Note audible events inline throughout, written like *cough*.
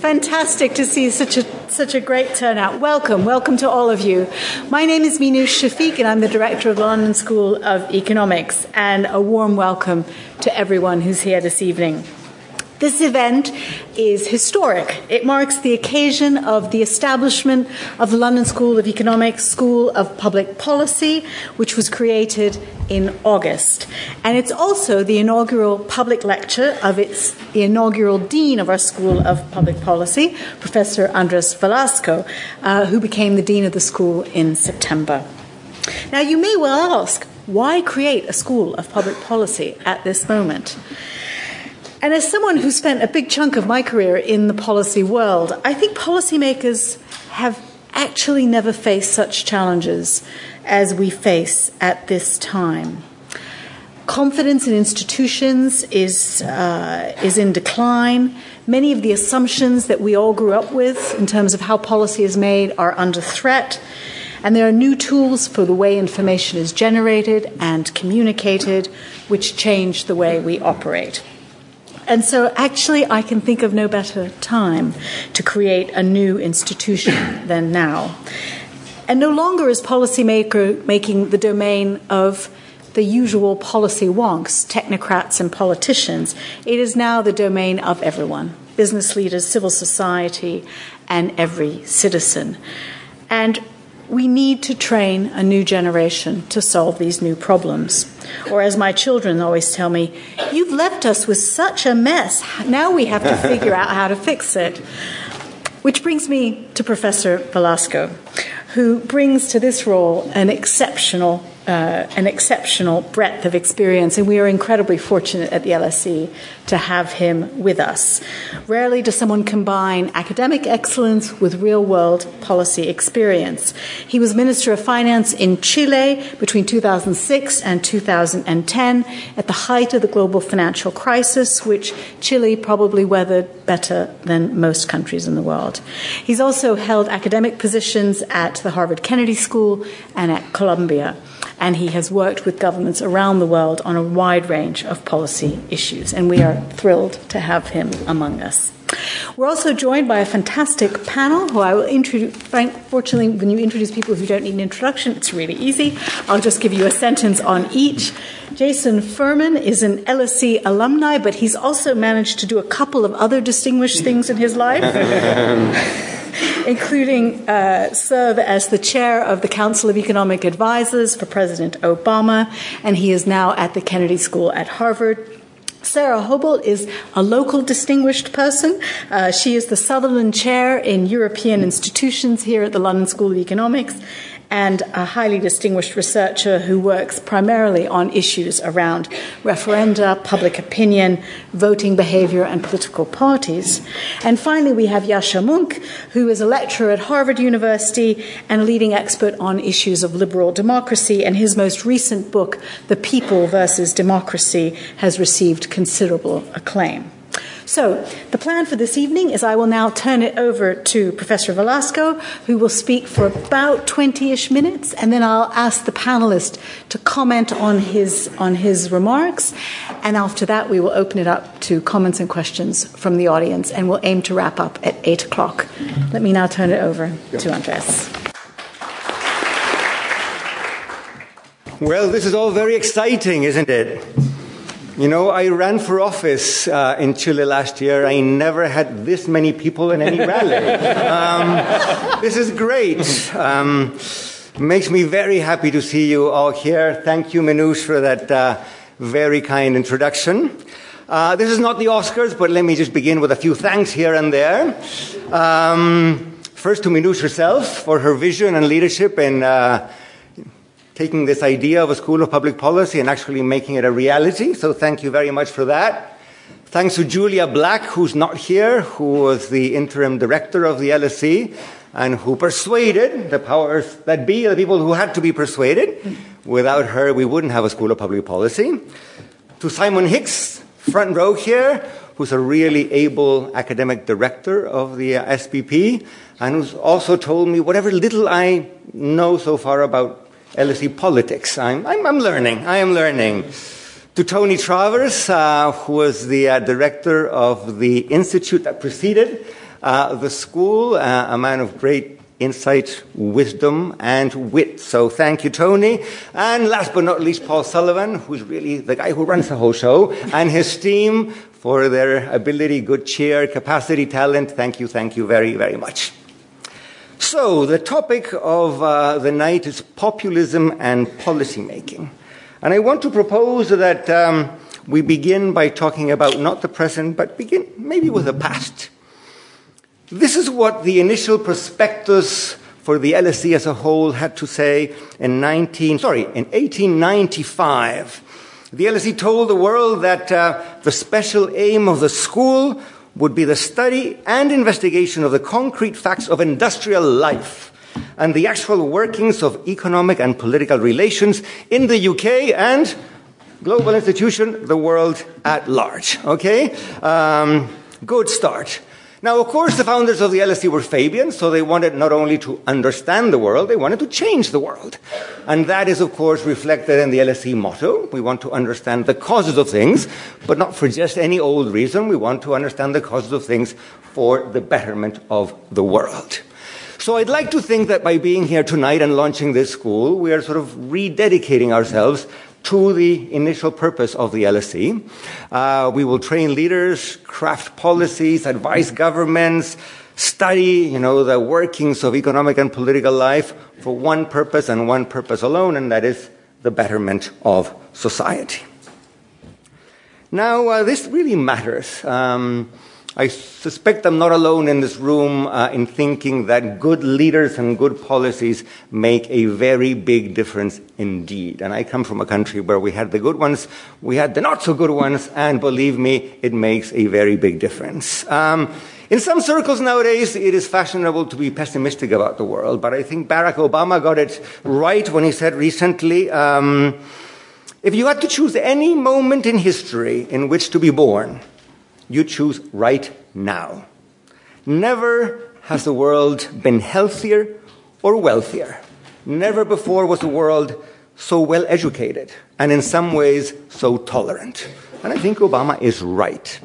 Fantastic to see such a such a great turnout. Welcome, welcome to all of you. My name is Minouche Shafik, and I'm the director of the London School of Economics. And a warm welcome to everyone who's here this evening. This event is historic. It marks the occasion of the establishment of the London School of Economics School of Public Policy, which was created in August. And it's also the inaugural public lecture of its inaugural dean of our School of Public Policy, Professor Andres Velasco, uh, who became the dean of the school in September. Now, you may well ask, why create a School of Public Policy at this moment? And as someone who spent a big chunk of my career in the policy world, I think policymakers have actually never faced such challenges as we face at this time. Confidence in institutions is, uh, is in decline. Many of the assumptions that we all grew up with in terms of how policy is made are under threat. And there are new tools for the way information is generated and communicated, which change the way we operate. And so, actually, I can think of no better time to create a new institution *coughs* than now. And no longer is policymaker making the domain of the usual policy wonks, technocrats and politicians. It is now the domain of everyone business leaders, civil society, and every citizen. And we need to train a new generation to solve these new problems. Or, as my children always tell me, you've left us with such a mess. Now we have to figure out how to fix it. Which brings me to Professor Velasco, who brings to this role an exceptional uh, an exceptional breadth of experience, and we are incredibly fortunate at the LSE to have him with us. Rarely does someone combine academic excellence with real world policy experience. He was Minister of Finance in Chile between 2006 and 2010 at the height of the global financial crisis, which Chile probably weathered better than most countries in the world. He's also held academic positions at the Harvard Kennedy School and at Columbia and he has worked with governments around the world on a wide range of policy issues, and we are thrilled to have him among us. We're also joined by a fantastic panel who I will introduce. Fortunately, when you introduce people who don't need an introduction, it's really easy. I'll just give you a sentence on each. Jason Furman is an LSE alumni, but he's also managed to do a couple of other distinguished things in his life. *laughs* including uh, serve as the chair of the Council of Economic Advisors for President Obama, and he is now at the Kennedy School at Harvard. Sara Hobolt is a local distinguished person. Uh, she is the Sutherland Chair in European Institutions here at the London School of Economics and a highly distinguished researcher who works primarily on issues around referenda, public opinion, voting behavior, and political parties. And finally, we have Yascha Mounk, who is a lecturer at Harvard University and a leading expert on issues of liberal democracy. And his most recent book, The People versus Democracy, has received considerable acclaim. So, the plan for this evening is I will now turn it over to Professor Velasco, who will speak for about 20 ish minutes, and then I'll ask the panelist to comment on his, on his remarks. And after that, we will open it up to comments and questions from the audience, and we'll aim to wrap up at 8 o'clock. Let me now turn it over to Andres. Well, this is all very exciting, isn't it? You know, I ran for office uh, in Chile last year. I never had this many people in any rally. *laughs* Um, this is great. Um, makes me very happy to see you all here. Thank you, Minouche, for that uh, very kind introduction. Uh, this is not the Oscars, but let me just begin with a few thanks here and there. Um, first to Minouche herself for her vision and leadership in uh, taking this idea of a school of public policy and actually making it a reality. So thank you very much for that. Thanks to Julia Black, who's not here, who was the interim director of the LSE and who persuaded the powers that be, the people who had to be persuaded. Without her, we wouldn't have a school of public policy. To Simon Hix, front row here, who's a really able academic director of the SPP, and who's also told me whatever little I know so far about LSE politics. I'm, I'm, I'm learning. I am learning. To Tony Travers, uh, who was the uh, director of the institute that preceded uh, the school, uh, a man of great insight, wisdom, and wit. So thank you, Tony. And last but not least, Paul Sullivan, who's really the guy who runs the whole show, and his team for their ability, good cheer, capacity, talent. Thank you, thank you very, very much. So, the topic of uh, the night is populism and policymaking. And I want to propose that um, we begin by talking about not the present, but begin maybe with the past. This is what the initial prospectus for the LSE as a whole had to say in 19, sorry, in 1895. The LSE told the world that uh, the special aim of the school would be the study and investigation of the concrete facts of industrial life and the actual workings of economic and political relations in the UK and global institution, the world at large. Okay? Um, good start. Now, of course, the founders of the LSE were Fabians, so they wanted not only to understand the world, they wanted to change the world. And that is, of course, reflected in the LSE motto. We want to understand the causes of things, but not for just any old reason. We want to understand the causes of things for the betterment of the world. So I'd like to think that by being here tonight and launching this school, we are sort of rededicating ourselves to the initial purpose of the LSE. Uh, we will train leaders, craft policies, advise governments, study, you know, the workings of economic and political life for one purpose and one purpose alone, and that is the betterment of society. Now, uh, this really matters. Um, I suspect I'm not alone in this room uh, in thinking that good leaders and good policies make a very big difference indeed. And I come from a country where we had the good ones, we had the not so good ones, and believe me, it makes a very big difference. Um, in some circles nowadays, it is fashionable to be pessimistic about the world, but I think Barack Obama got it right when he said recently, um, if you had to choose any moment in history in which to be born, you choose right now. Never has the world been healthier or wealthier. Never before was the world so well educated and in some ways so tolerant. And I think Obama is right.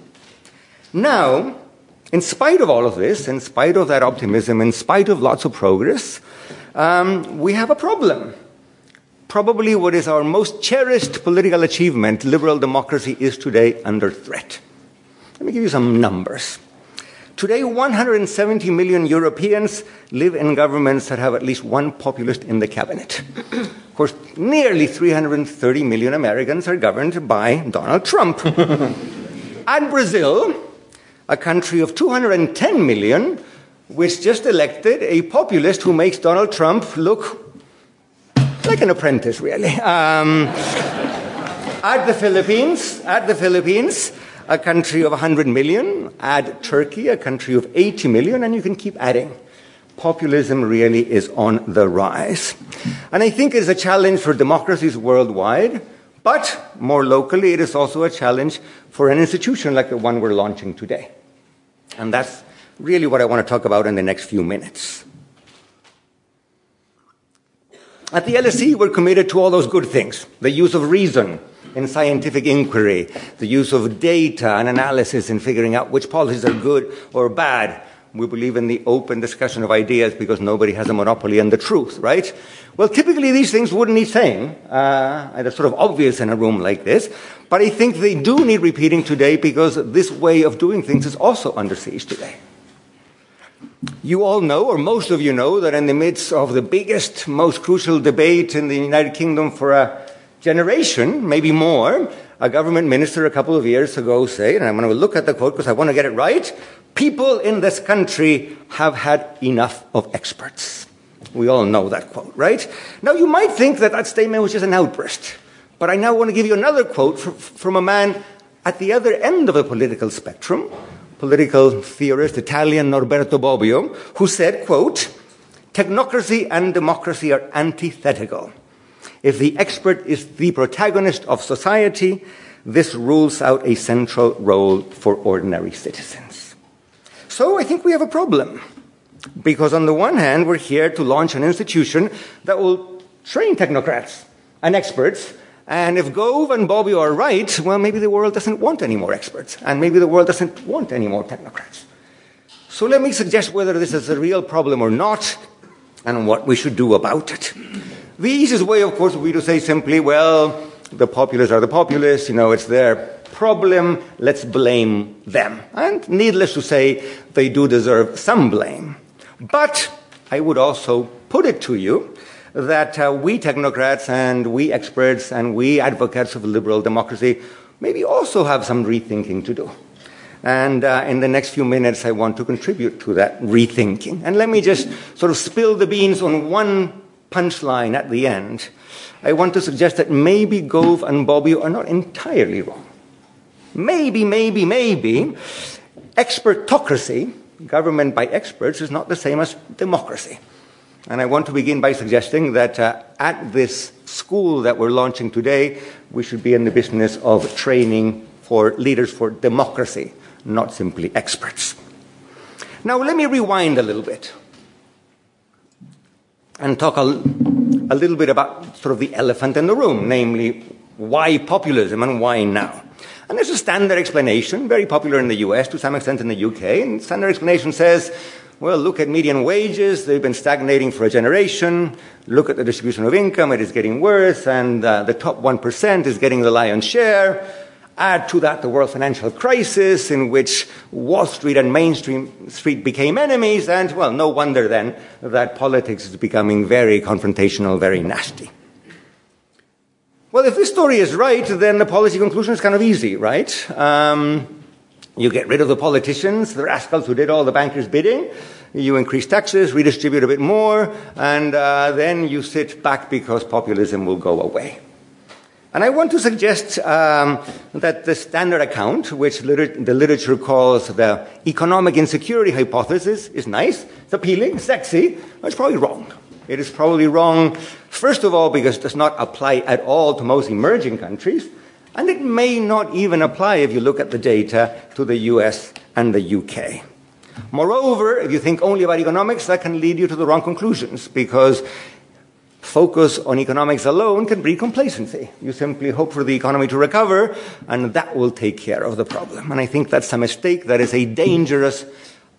Now, in spite of all of this, in spite of that optimism, in spite of lots of progress, um, we have a problem. Probably what is our most cherished political achievement, liberal democracy, is today under threat. Let me give you some numbers. Today, 170 million Europeans live in governments that have at least one populist in the cabinet. of course, nearly 330 million Americans are governed by Donald Trump. *laughs* and Brazil, a country of 210 million, which just elected a populist who makes Donald Trump look like an apprentice, really. Um, at the Philippines, at the Philippines, a country of 100 million, add Turkey, a country of 80 million, and you can keep adding. Populism really is on the rise. And I think it is a challenge for democracies worldwide, but more locally, it is also a challenge for an institution like the one we're launching today. And that's really what I want to talk about in the next few minutes. At the LSE, we're committed to all those good things the use of reason, in scientific inquiry, the use of data and analysis in figuring out which policies are good or bad. We believe in the open discussion of ideas because nobody has a monopoly on the truth, right? Well, typically these things wouldn't need saying. Uh, it's sort of obvious in a room like this. But I think they do need repeating today because this way of doing things is also under siege today. You all know, or most of you know, that in the midst of the biggest, most crucial debate in the United Kingdom for a generation, maybe more, a government minister a couple of years ago said, and I'm going to look at the quote because I want to get it right people in this country have had enough of experts. We all know that quote, right? Now, you might think that that statement was just an outburst, but I now want to give you another quote from a man at the other end of the political spectrum, political theorist, Italian Norberto Bobbio, who said, quote, technocracy and democracy are antithetical. If the expert is the protagonist of society, this rules out a central role for ordinary citizens. So I think we have a problem. Because on the one hand, we're here to launch an institution that will train technocrats and experts. And if Gove and Bobbio are right, well, maybe the world doesn't want any more experts. And maybe the world doesn't want any more technocrats. So let me suggest whether this is a real problem or not and what we should do about it. The easiest way, of course, would be to say simply, well, the populists are the populists, you know, it's their problem, let's blame them. And needless to say, they do deserve some blame. But I would also put it to you that uh, we technocrats and we experts and we advocates of liberal democracy maybe also have some rethinking to do. And uh, in the next few minutes, I want to contribute to that rethinking. And let me just sort of spill the beans on one punchline at the end. I want to suggest that maybe Gove and Bobbio are not entirely wrong. Maybe, maybe, maybe, expertocracy, government by experts, is not the same as democracy. And I want to begin by suggesting that uh, at this school that we're launching today, we should be in the business of training for leaders for democracy, not simply experts. Now, let me rewind a little bit and talk a, a little bit about sort of the elephant in the room, namely, why populism and why now? And there's a standard explanation, very popular in the US, to some extent in the UK, and standard explanation says, well, look at median wages. They've been stagnating for a generation. Look at the distribution of income. It is getting worse. And uh, the top 1% is getting the lion's share. Add to that the world financial crisis in which Wall Street and Main Street became enemies. And, well, no wonder then that politics is becoming very confrontational, very nasty. Well, if this story is right, then the policy conclusion is kind of easy, right? Um, you get rid of the politicians, the rascals who did all the bankers' bidding. You increase taxes, redistribute a bit more, and uh, then you sit back because populism will go away. And I want to suggest um, that the standard account, which liter- the literature calls the economic insecurity hypothesis, is nice, it's appealing, sexy, but it's probably wrong. It is probably wrong, first of all, because it does not apply at all to most emerging countries. And it may not even apply if you look at the data to the US and the UK. Moreover, if you think only about economics, that can lead you to the wrong conclusions because focus on economics alone can breed complacency. You simply hope for the economy to recover and that will take care of the problem. And I think that's a mistake. That is a dangerous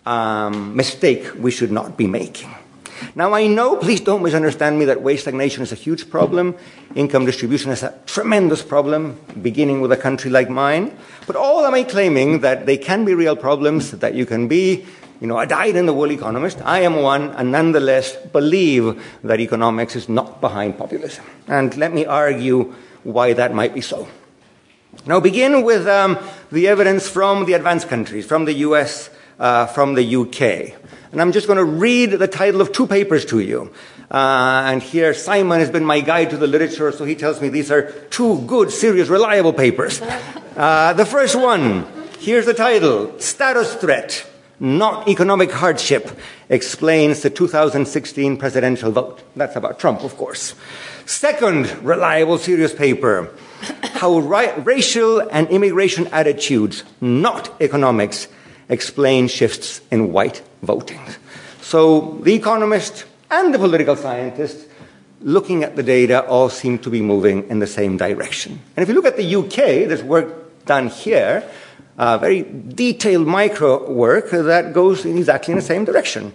um, mistake we should not be making. Now, I know, please don't misunderstand me, that wage stagnation is a huge problem. Income distribution is a tremendous problem, beginning with a country like mine. But all am I claiming that they can be real problems, that you can be, you know, a dyed in the wool economist. I am one, and nonetheless believe that economics is not behind populism. And let me argue why that might be so. Now, begin with um, the evidence from the advanced countries, from the US, uh, from the UK. And I'm just going to read the title of two papers to you. Uh, and here, Simon has been my guide to the literature, so he tells me these are two good, serious, reliable papers. Uh, the first one, here's the title Status Threat, Not Economic Hardship, explains the 2016 presidential vote. That's about Trump, of course. Second, reliable, serious paper, How Racial and Immigration Attitudes, Not Economics, explain shifts in white voting. So the economist and the political scientist looking at the data all seem to be moving in the same direction. And if you look at the UK, there's work done here, uh, very detailed micro work that goes in exactly in the same direction.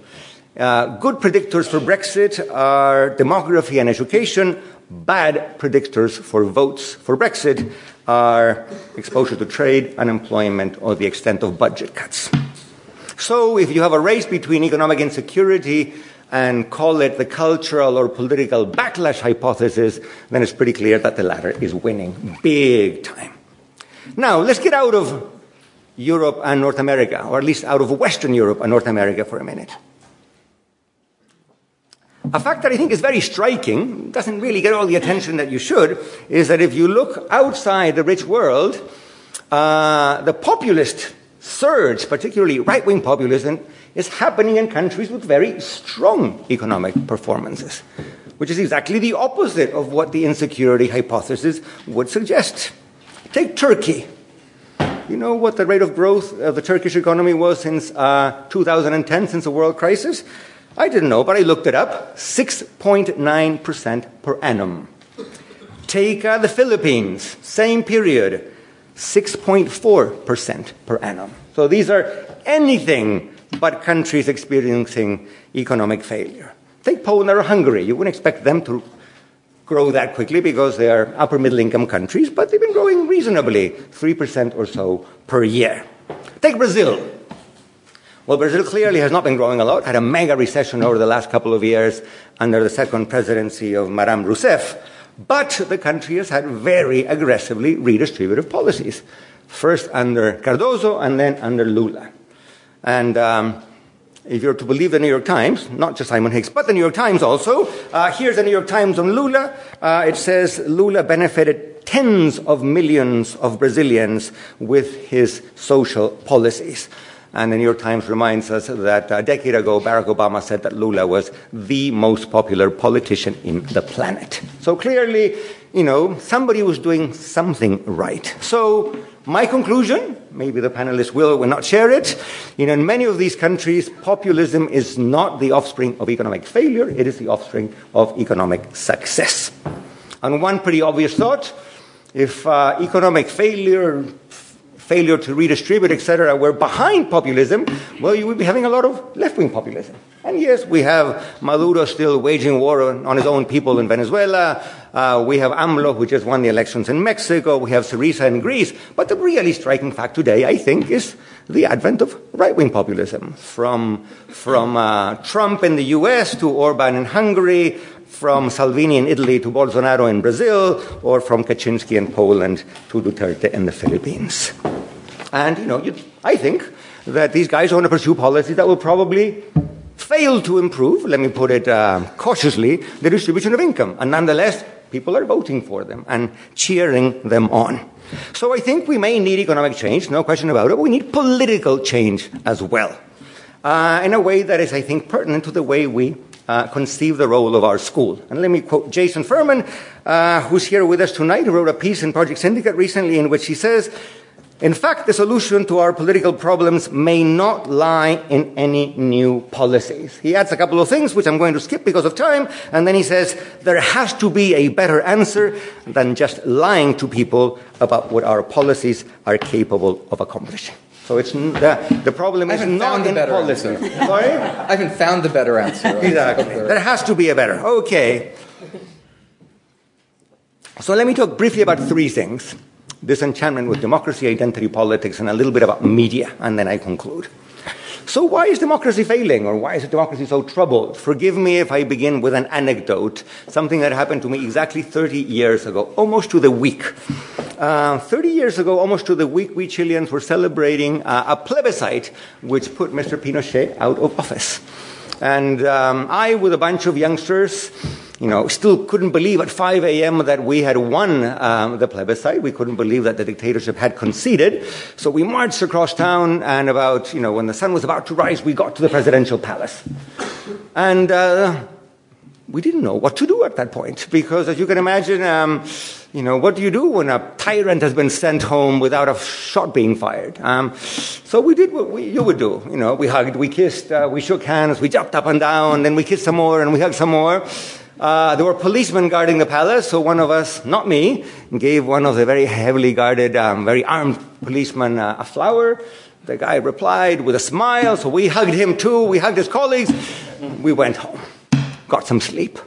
Uh, good predictors for Brexit are demography and education. Bad predictors for votes for Brexit are exposure to trade, unemployment, or the extent of budget cuts. So, if you have a race between economic insecurity and call it the cultural or political backlash hypothesis, then it's pretty clear that the latter is winning big time. Now, let's get out of Europe and North America, or at least out of Western Europe and North America for a minute. A fact that I think is very striking, doesn't really get all the attention that you should, is that if you look outside the rich world, uh, the populist surge, particularly right wing populism, is happening in countries with very strong economic performances, which is exactly the opposite of what the insecurity hypothesis would suggest. Take Turkey. You know what the rate of growth of the Turkish economy was since uh, 2010, since the world crisis? I didn't know, but I looked it up 6.9% per annum. Take uh, the Philippines, same period, 6.4% per annum. So these are anything but countries experiencing economic failure. Take Poland or Hungary. You wouldn't expect them to grow that quickly because they are upper middle income countries, but they've been growing reasonably, 3% or so per year. Take Brazil. Well, Brazil clearly has not been growing a lot, had a mega recession over the last couple of years under the second presidency of Madame Rousseff. But the country has had very aggressively redistributive policies, first under Cardoso and then under Lula. And um, if you're to believe the New York Times, not just Simon Hix, but the New York Times also, uh, here's the New York Times on Lula. Uh, it says Lula benefited tens of millions of Brazilians with his social policies. And the New York Times reminds us that a decade ago, Barack Obama said that Lula was the most popular politician in the planet. So clearly, you know, somebody was doing something right. So my conclusion, maybe the panelists will or will not share it, you know, in many of these countries, populism is not the offspring of economic failure, it is the offspring of economic success. And one pretty obvious thought, if uh, economic failure failure to redistribute, etc., were behind populism, well, you would be having a lot of left wing populism. And yes, we have Maduro still waging war on his own people in Venezuela. Uh, we have AMLO, which has won the elections in Mexico. We have Syriza in Greece. But the really striking fact today, I think, is the advent of right wing populism. From, from uh, Trump in the US to Orban in Hungary, from Salvini in Italy to Bolsonaro in Brazil, or from Kaczynski in Poland to Duterte in the Philippines. And, you know, you, I think that these guys want to pursue policies that will probably fail to improve, let me put it uh, cautiously, the distribution of income. And nonetheless, people are voting for them and cheering them on. So I think we may need economic change, no question about it, we need political change as well. Uh, in a way that is, I think, pertinent to the way we uh, conceive the role of our school. And let me quote Jason Furman, uh, who's here with us tonight, who wrote a piece in Project Syndicate recently in which he says, in fact, the solution to our political problems may not lie in any new policies. He adds a couple of things, which I'm going to skip because of time, and then he says there has to be a better answer than just lying to people about what our policies are capable of accomplishing. So it's the, the problem is not in policy. Sorry? I haven't found the better answer. *laughs* exactly. There has to be a better. Okay. So let me talk briefly about three things disenchantment with democracy, identity politics, and a little bit about media, and then I conclude. So, why is democracy failing, or why is democracy so troubled? Forgive me if I begin with an anecdote, something that happened to me exactly 30 years ago, almost to the week. Uh, 30 years ago, almost to the week, we Chileans were celebrating uh, a plebiscite which put Mr. Pinochet out of office. And um, I, with a bunch of youngsters, you know, still couldn't believe at 5 a.m. that we had won um, the plebiscite. We couldn't believe that the dictatorship had conceded. So we marched across town, and about, you know, when the sun was about to rise, we got to the presidential palace. And uh, we didn't know what to do at that point, because as you can imagine, um, you know, what do you do when a tyrant has been sent home without a shot being fired? Um, so we did what we, you would do. You know, we hugged, we kissed, uh, we shook hands, we jumped up and down, then we kissed some more, and we hugged some more. Uh, there were policemen guarding the palace, so one of us, not me, gave one of the very heavily guarded, um, very armed policemen uh, a flower. The guy replied with a smile, so we hugged him too. We hugged his colleagues. We went home, got some sleep.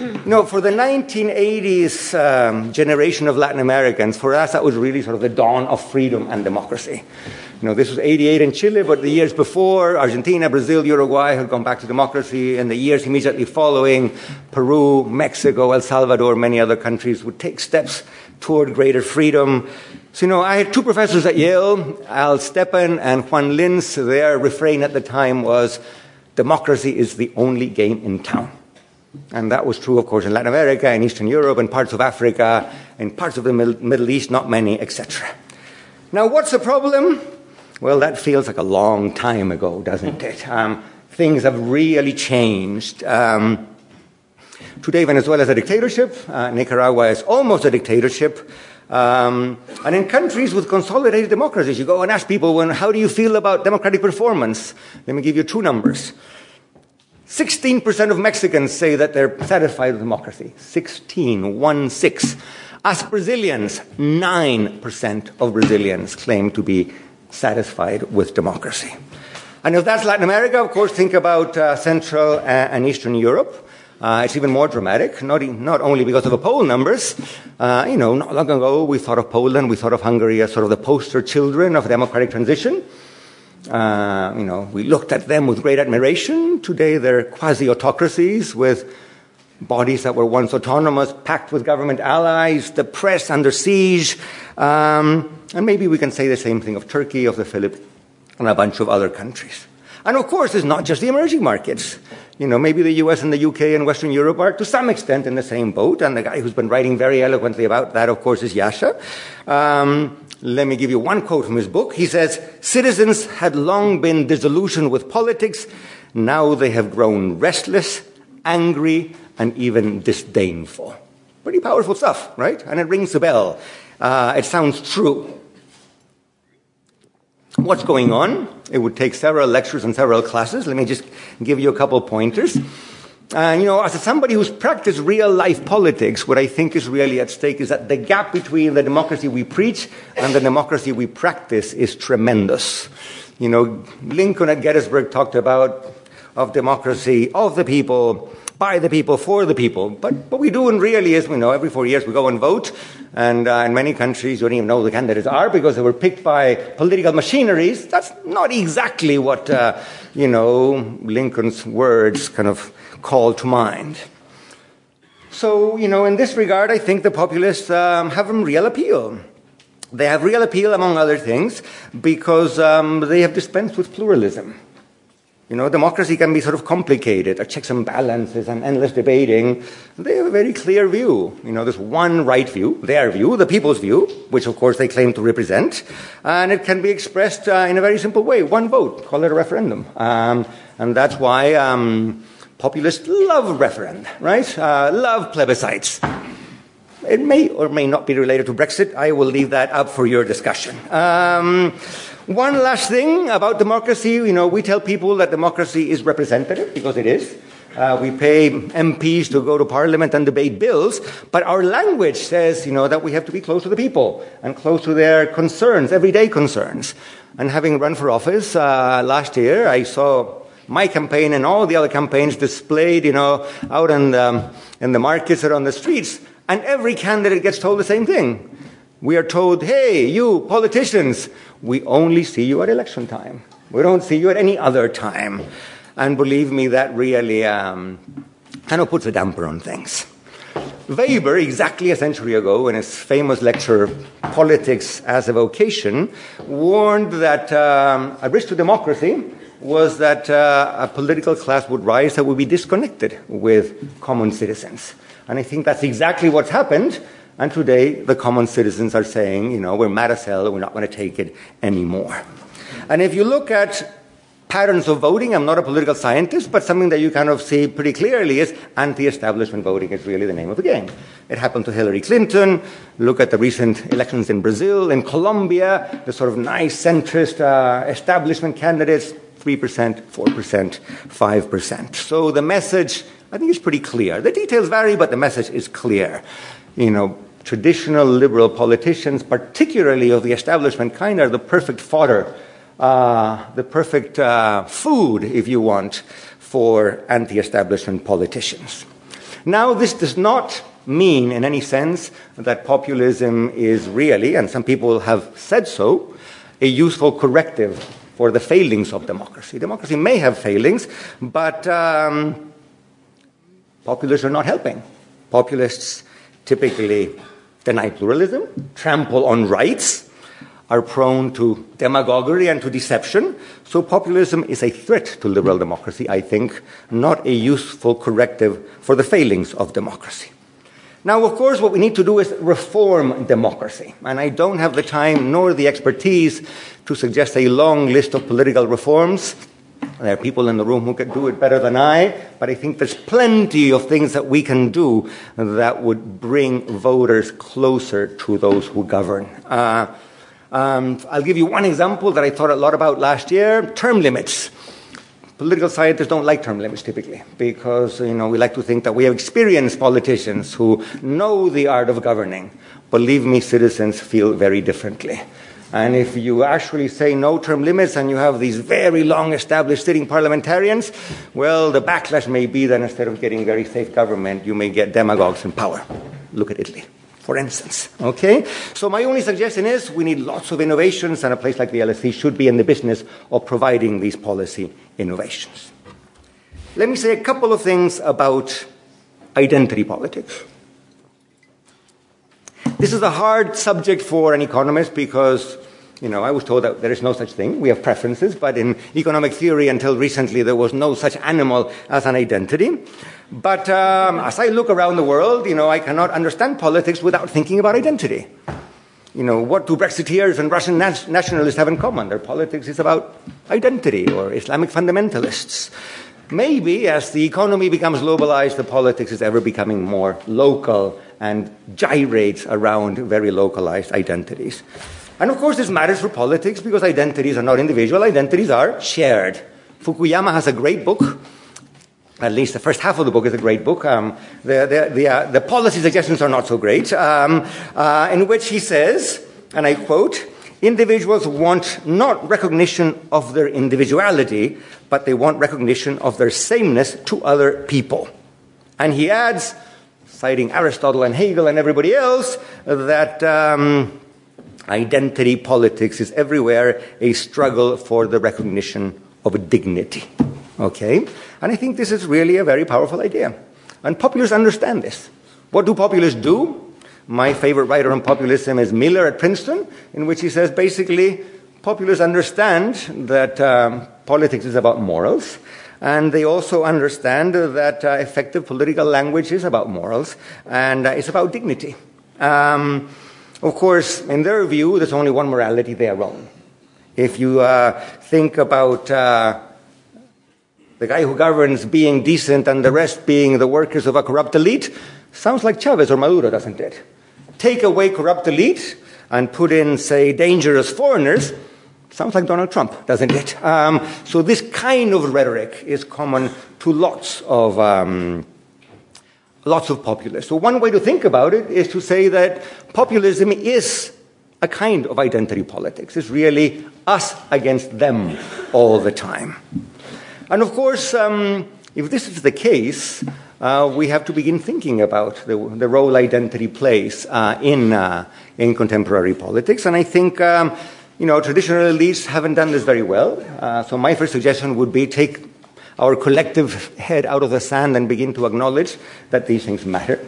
You know, for the 1980s um, generation of Latin Americans, for us, that was really sort of the dawn of freedom and democracy. You know, this was 88 in Chile, but the years before, Argentina, Brazil, Uruguay had gone back to democracy. And the years immediately following, Peru, Mexico, El Salvador, many other countries would take steps toward greater freedom. So, you know, I had two professors at Yale, Al Stepan and Juan Linz. Their refrain at the time was, democracy is the only game in town. And that was true, of course, in Latin America, in Eastern Europe, in parts of Africa, in parts of the Middle East, not many, etc. Now, what's the problem? Well, that feels like a long time ago, doesn't it? Um, things have really changed. Um, today, Venezuela is a dictatorship. Uh, Nicaragua is almost a dictatorship. Um, and in countries with consolidated democracies, you go and ask people, when, how do you feel about democratic performance? Let me give you two numbers. 16% of Mexicans say that they're satisfied with democracy. 16, 1 6. As Brazilians, 9% of Brazilians claim to be satisfied with democracy. And if that's Latin America, of course, think about uh, Central and Eastern Europe. Uh, it's even more dramatic, not, not only because of the poll numbers. Uh, you know, not long ago we thought of Poland, we thought of Hungary as sort of the poster children of democratic transition. Uh, you know, we looked at them with great admiration. Today they're quasi autocracies with bodies that were once autonomous, packed with government allies, the press under siege. Um, and maybe we can say the same thing of Turkey, of the Philippines, and a bunch of other countries. And of course, it's not just the emerging markets. You know, maybe the US and the UK and Western Europe are to some extent in the same boat. And the guy who's been writing very eloquently about that, of course, is Yascha. Um, let me give you one quote from his book. He says, Citizens had long been disillusioned with politics. Now they have grown restless, angry, and even disdainful. Pretty powerful stuff, right? And it rings a bell. Uh, it sounds true. What's going on? It would take several lectures and several classes. Let me just give you a couple pointers. Uh, you know, as somebody who's practiced real life politics, what I think is really at stake is that the gap between the democracy we preach and the democracy we practice is tremendous. You know, Lincoln at Gettysburg talked about of democracy of the people by the people, for the people. But what we do and really is, we know, every four years we go and vote, and uh, in many countries you don't even know who the candidates are because they were picked by political machineries. That's not exactly what, uh, you know, Lincoln's words kind of call to mind. So, you know, in this regard, I think the populists um, have real appeal. They have real appeal, among other things, because um, they have dispensed with pluralism. You know, democracy can be sort of complicated, checks and balances and endless debating. They have a very clear view. You know, there's one right view, their view, the people's view, which of course they claim to represent, and it can be expressed uh, in a very simple way one vote, call it a referendum. Um, and that's why um, populists love referenda, right? Uh, love plebiscites. It may or may not be related to Brexit. I will leave that up for your discussion. Um, one last thing about democracy. You know, we tell people that democracy is representative because it is. Uh, we pay MPs to go to Parliament and debate bills, but our language says, you know, that we have to be close to the people and close to their concerns, everyday concerns. And having run for office uh, last year, I saw my campaign and all the other campaigns displayed, you know, out in the, in the markets or on the streets, and every candidate gets told the same thing. We are told, hey, you politicians, we only see you at election time. We don't see you at any other time. And believe me, that really um, kind of puts a damper on things. Weber, exactly a century ago, in his famous lecture, Politics as a Vocation, warned that um, a risk to democracy was that uh, a political class would rise that would be disconnected with common citizens. And I think that's exactly what's happened. And today, the common citizens are saying, you know, we're mad as hell, we're not going to take it anymore. And if you look at patterns of voting, I'm not a political scientist, but something that you kind of see pretty clearly is anti establishment voting is really the name of the game. It happened to Hillary Clinton. Look at the recent elections in Brazil, in Colombia, the sort of nice centrist uh, establishment candidates 3%, 4%, 5%. So the message, I think, is pretty clear. The details vary, but the message is clear you know, traditional liberal politicians, particularly of the establishment kind, are the perfect fodder, uh, the perfect uh, food, if you want, for anti establishment politicians. Now, this does not mean in any sense that populism is really, and some people have said so, a useful corrective for the failings of democracy. Democracy may have failings, but um, populists are not helping. Populists typically deny pluralism, trample on rights, are prone to demagoguery and to deception. So populism is a threat to liberal democracy, I think, not a useful corrective for the failings of democracy. Now, of course, what we need to do is reform democracy. And I don't have the time nor the expertise to suggest a long list of political reforms. There are people in the room who can do it better than I, but I think there's plenty of things that we can do that would bring voters closer to those who govern. Uh, um, I'll give you one example that I thought a lot about last year term limits. Political scientists don't like term limits typically because you know we like to think that we have experienced politicians who know the art of governing. Believe me, citizens feel very differently. And if you actually say no term limits and you have these very long established sitting parliamentarians, well, the backlash may be that instead of getting very safe government, you may get demagogues in power. Look at Italy, for instance. Okay? So my only suggestion is we need lots of innovations, and a place like the LSE should be in the business of providing these policy innovations. Let me say a couple of things about identity politics. This is a hard subject for an economist because, you know, I was told that there is no such thing. We have preferences, but in economic theory until recently there was no such animal as an identity. But um, as I look around the world, you know, I cannot understand politics without thinking about identity. You know, what do Brexiteers and Russian nationalists have in common? Their politics is about identity or Islamic fundamentalists. Maybe as the economy becomes globalized, the politics is ever becoming more local and gyrates around very localized identities. And of course, this matters for politics because identities are not individual, identities are shared. Fukuyama has a great book. At least the first half of the book is a great book. Um, the, the, the, uh, the, policy suggestions are not so great, um, uh, in which he says, and I quote, individuals want not recognition of their individuality, but they want recognition of their sameness to other people. And he adds, citing Aristotle and Hegel and everybody else, that um, identity politics is everywhere a struggle for the recognition of dignity. Okay? And I think this is really a very powerful idea. And populists understand this. What do populists do? My favorite writer on populism is Miller at Princeton, in which he says basically, populists understand that um, politics is about morals, and they also understand that uh, effective political language is about morals and uh, it's about dignity. Um, of course, in their view, there's only one morality their own. If you uh, think about uh, the guy who governs being decent and the rest being the workers of a corrupt elite, sounds like Chavez or Maduro, doesn't it? Take away corrupt elite and put in, say, dangerous foreigners, Sounds like Donald Trump, doesn't it? Um, so this kind of rhetoric is common to lots of um, lots of populists. So one way to think about it is to say that populism is a kind of identity politics. It's really us against them all the time. And of course, um, if this is the case, uh, we have to begin thinking about the, the role identity plays uh, in, uh, in contemporary politics. And I think um, you know, traditional elites haven't done this very well. Uh, so my first suggestion would be take our collective head out of the sand and begin to acknowledge that these things matter.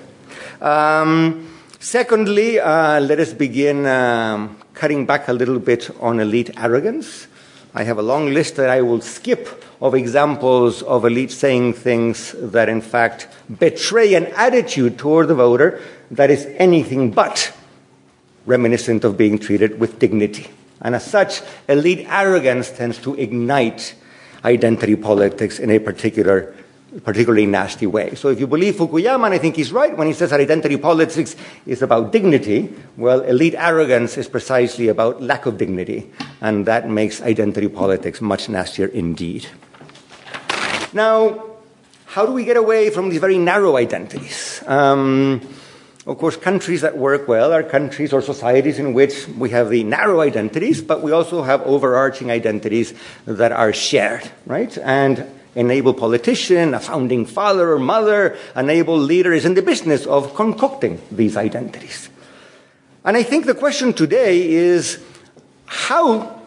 Um, secondly, uh, let us begin um, cutting back a little bit on elite arrogance. I have a long list that I will skip of examples of elites saying things that, in fact, betray an attitude toward the voter that is anything but reminiscent of being treated with dignity. And as such, elite arrogance tends to ignite identity politics in a particular, particularly nasty way. So if you believe Fukuyama, and I think he's right when he says that identity politics is about dignity, well, elite arrogance is precisely about lack of dignity. And that makes identity politics much nastier indeed. Now, how do we get away from these very narrow identities? Um, of course, countries that work well are countries or societies in which we have the narrow identities, but we also have overarching identities that are shared, right? And enable politician, a founding father or mother, enable leader is in the business of concocting these identities. And I think the question today is how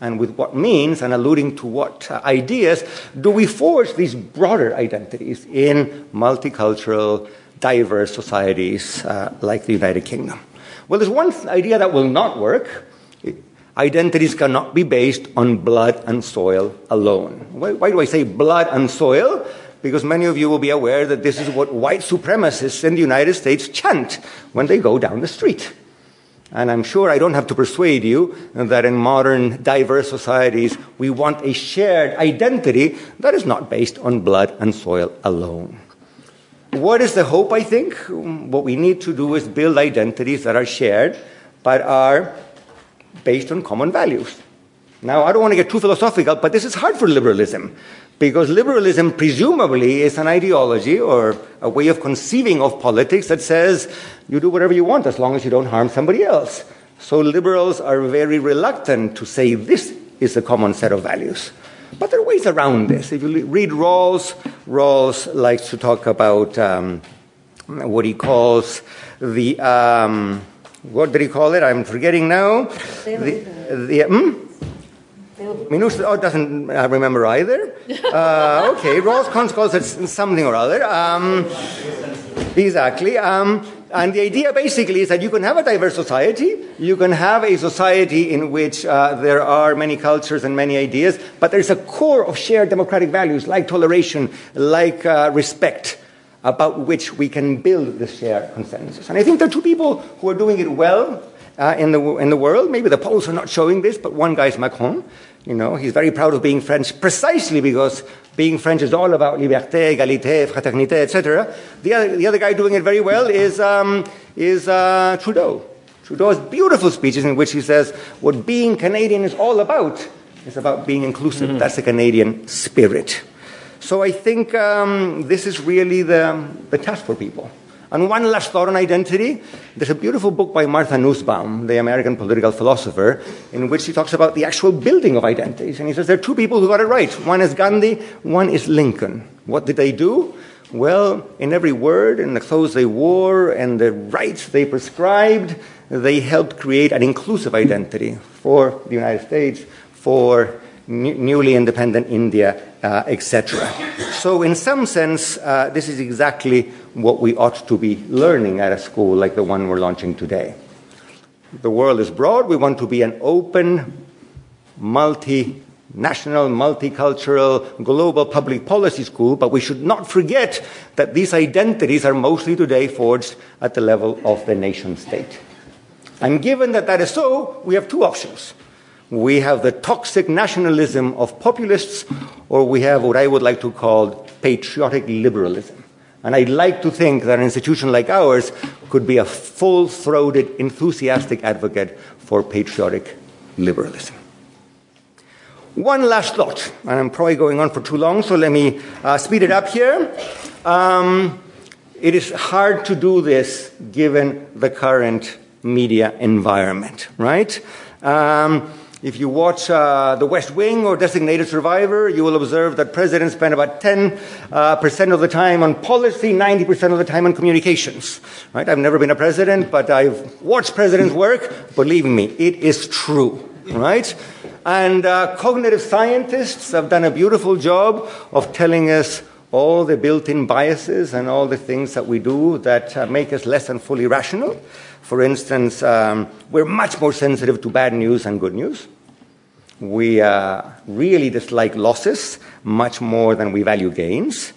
and with what means and alluding to what ideas do we forge these broader identities in multicultural diverse societies uh, like the United Kingdom. Well, there's one idea that will not work. Identities cannot be based on blood and soil alone. Why, why do I say blood and soil? Because many of you will be aware that this is what white supremacists in the United States chant when they go down the street. And I'm sure I don't have to persuade you that in modern diverse societies, we want a shared identity that is not based on blood and soil alone. What is the hope, I think? What we need to do is build identities that are shared, but are based on common values. Now, I don't want to get too philosophical, but this is hard for liberalism, because liberalism presumably is an ideology or a way of conceiving of politics that says you do whatever you want as long as you don't harm somebody else. So liberals are very reluctant to say this is a common set of values. But there are ways around this. If you read Rawls, Rawls likes to talk about um, what he calls the, um, what did he call it? I'm forgetting now. The, the, hmm? Minus oh, doesn't uh, remember either. *laughs* Uh, okay, Rawls calls it something or other. Um, exactly. Um, and the idea basically is that you can have a diverse society, you can have a society in which uh, there are many cultures and many ideas, but there's a core of shared democratic values like toleration, like uh, respect, about which we can build this shared consensus. And I think there are two people who are doing it well uh, in, the, in the world. Maybe the polls are not showing this, but one guy is Macron. You know, he's very proud of being French precisely because being French is all about liberté, égalité, fraternité, etc. The other, the other guy doing it very well is, um, is uh, Trudeau. Trudeau has beautiful speeches in which he says what being Canadian is all about is about being inclusive. Mm-hmm. That's the Canadian spirit. So I think um, this is really the, the task for people. And one last thought on identity. There's a beautiful book by Martha Nussbaum, the American political philosopher, in which she talks about the actual building of identities. And he says there are two people who got it right. One is Gandhi, one is Lincoln. What did they do? Well, in every word, in the clothes they wore, and the rights they prescribed, they helped create an inclusive identity for the United States, for newly independent India, uh, etc. So, in some sense, uh, this is exactly what we ought to be learning at a school like the one we're launching today. The world is broad. We want to be an open, multinational, multicultural, global public policy school, but we should not forget that these identities are mostly today forged at the level of the nation state. And given that that is so, we have two options we have the toxic nationalism of populists, or we have what I would like to call patriotic liberalism. And I'd like to think that an institution like ours could be a full throated, enthusiastic advocate for patriotic liberalism. One last thought, and I'm probably going on for too long, so let me uh, speed it up here. Um, it is hard to do this given the current media environment, right? Um, if you watch uh, The West Wing or Designated Survivor, you will observe that presidents spend about 10% uh, of the time on policy, 90% of the time on communications. Right? I've never been a president, but I've watched presidents work. Believe me, it is true. Right? And uh, cognitive scientists have done a beautiful job of telling us all the built in biases and all the things that we do that uh, make us less than fully rational. For instance, um, we're much more sensitive to bad news and good news. We uh, really dislike losses much more than we value gains.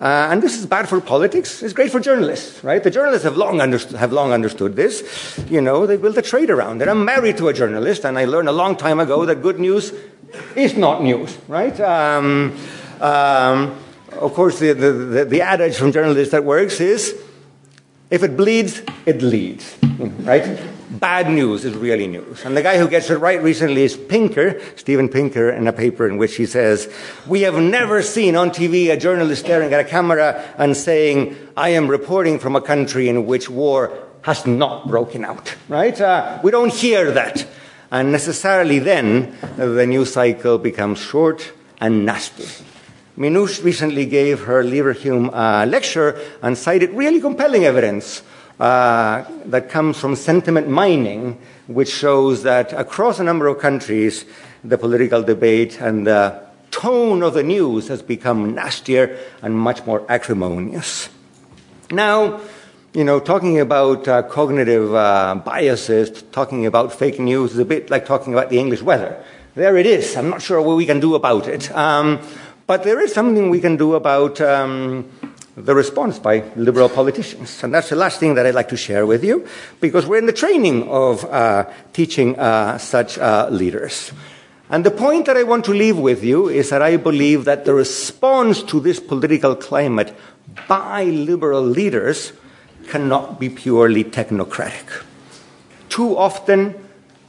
Uh, and this is bad for politics. It's great for journalists, right? The journalists have long, have long understood this. You know, they built a trade around it. I'm married to a journalist, and I learned a long time ago that good news is not news, right? Um, um, of course, the, the, the, the adage from journalists that works is if it bleeds, it leads, right? Bad news is really news. And the guy who gets it right recently is Pinker, Steven Pinker, in a paper in which he says, We have never seen on TV a journalist staring at a camera and saying, I am reporting from a country in which war has not broken out, right? Uh, we don't hear that. And necessarily then, the news cycle becomes short and nasty. Minouche recently gave her Leverhulme uh, lecture and cited really compelling evidence uh, that comes from sentiment mining, which shows that across a number of countries, the political debate and the tone of the news has become nastier and much more acrimonious. Now, you know, talking about uh, cognitive uh, biases, talking about fake news is a bit like talking about the English weather. There it is. I'm not sure what we can do about it. Um, but there is something we can do about um, the response by liberal politicians. And that's the last thing that I'd like to share with you, because we're in the training of uh, teaching uh, such uh, leaders. And the point that I want to leave with you is that I believe that the response to this political climate by liberal leaders cannot be purely technocratic. Too often,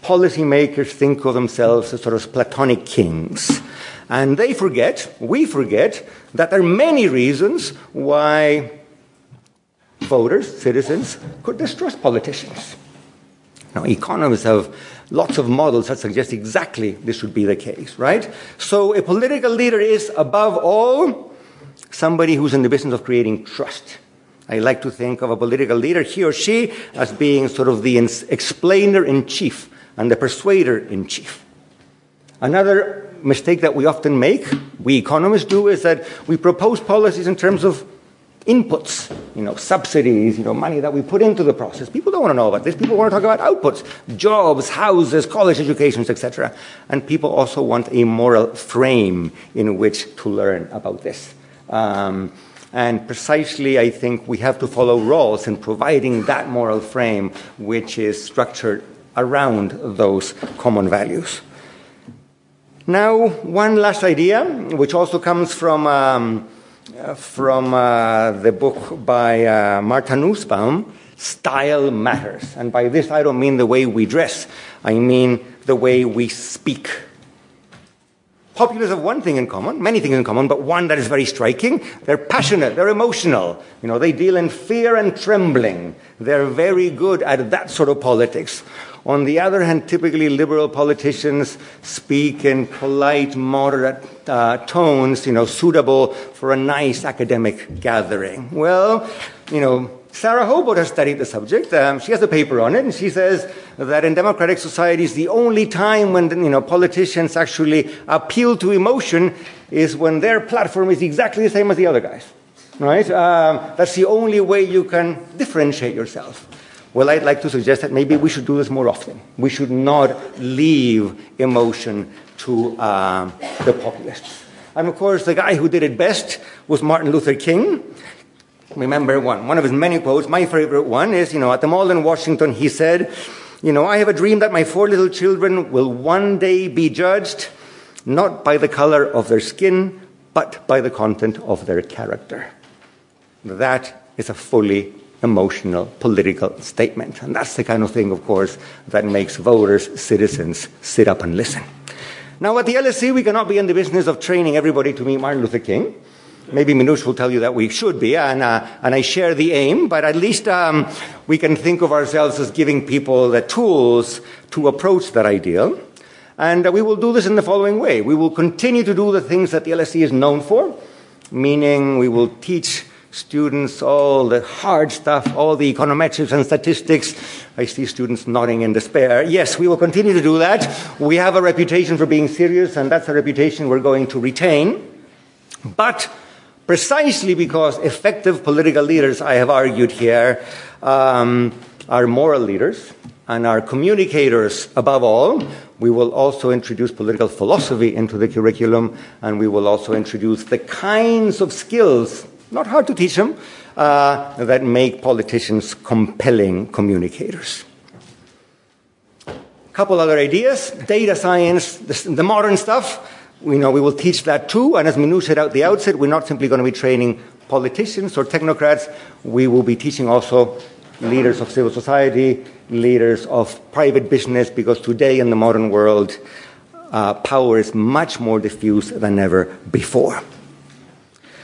policymakers think of themselves as sort of Platonic kings and they forget, we forget, that there are many reasons why voters, citizens, could distrust politicians. Now, economists have lots of models that suggest exactly this should be the case, right? So, a political leader is, above all, somebody who's in the business of creating trust. I like to think of a political leader, he or she, as being sort of the explainer in chief and the persuader in chief. Another mistake that we often make, we economists do, is that we propose policies in terms of inputs, you know, subsidies, you know, money that we put into the process. People don't want to know about this. People want to talk about outputs, jobs, houses, college educations, etc. And people also want a moral frame in which to learn about this. Um, and precisely, I think we have to follow Rawls in providing that moral frame, which is structured around those common values. Now, one last idea, which also comes from, um, from uh, the book by uh, Martha Nussbaum, Style Matters. And by this, I don't mean the way we dress, I mean the way we speak. Populists have one thing in common, many things in common, but one that is very striking. They're passionate, they're emotional. You know, they deal in fear and trembling. They're very good at that sort of politics. On the other hand, typically liberal politicians speak in polite, moderate uh, tones, you know, suitable for a nice academic gathering. Well, you know, Sara Hobolt has studied the subject. Um, she has a paper on it, and she says that in democratic societies, the only time when you know, politicians actually appeal to emotion is when their platform is exactly the same as the other guys. Right? Um, that's the only way you can differentiate yourself. Well, I'd like to suggest that maybe we should do this more often. We should not leave emotion to uh, the populists. And of course, the guy who did it best was Martin Luther King. Remember one, one of his many quotes, my favorite one is, you know, at the mall in Washington, he said, you know, I have a dream that my four little children will one day be judged not by the color of their skin, but by the content of their character. That is a fully emotional political statement. And that's the kind of thing, of course, that makes voters, citizens sit up and listen. Now, at the LSE, we cannot be in the business of training everybody to meet Martin Luther King. Maybe Minouche will tell you that we should be, and, uh, and I share the aim, but at least um, we can think of ourselves as giving people the tools to approach that ideal. And uh, we will do this in the following way. We will continue to do the things that the LSE is known for, meaning we will teach students all the hard stuff, all the econometrics and statistics. I see students nodding in despair. Yes, we will continue to do that. We have a reputation for being serious, and that's a reputation we're going to retain. But precisely because effective political leaders, I have argued here, um, are moral leaders and are communicators above all, we will also introduce political philosophy into the curriculum, and we will also introduce the kinds of skills not hard to teach them, uh, that make politicians compelling communicators. A couple other ideas data science, the, the modern stuff. We know we will teach that too, and as Minu said at the outset, we're not simply going to be training politicians or technocrats, we will be teaching also leaders of civil society, leaders of private business, because today in the modern world, uh, power is much more diffuse than ever before.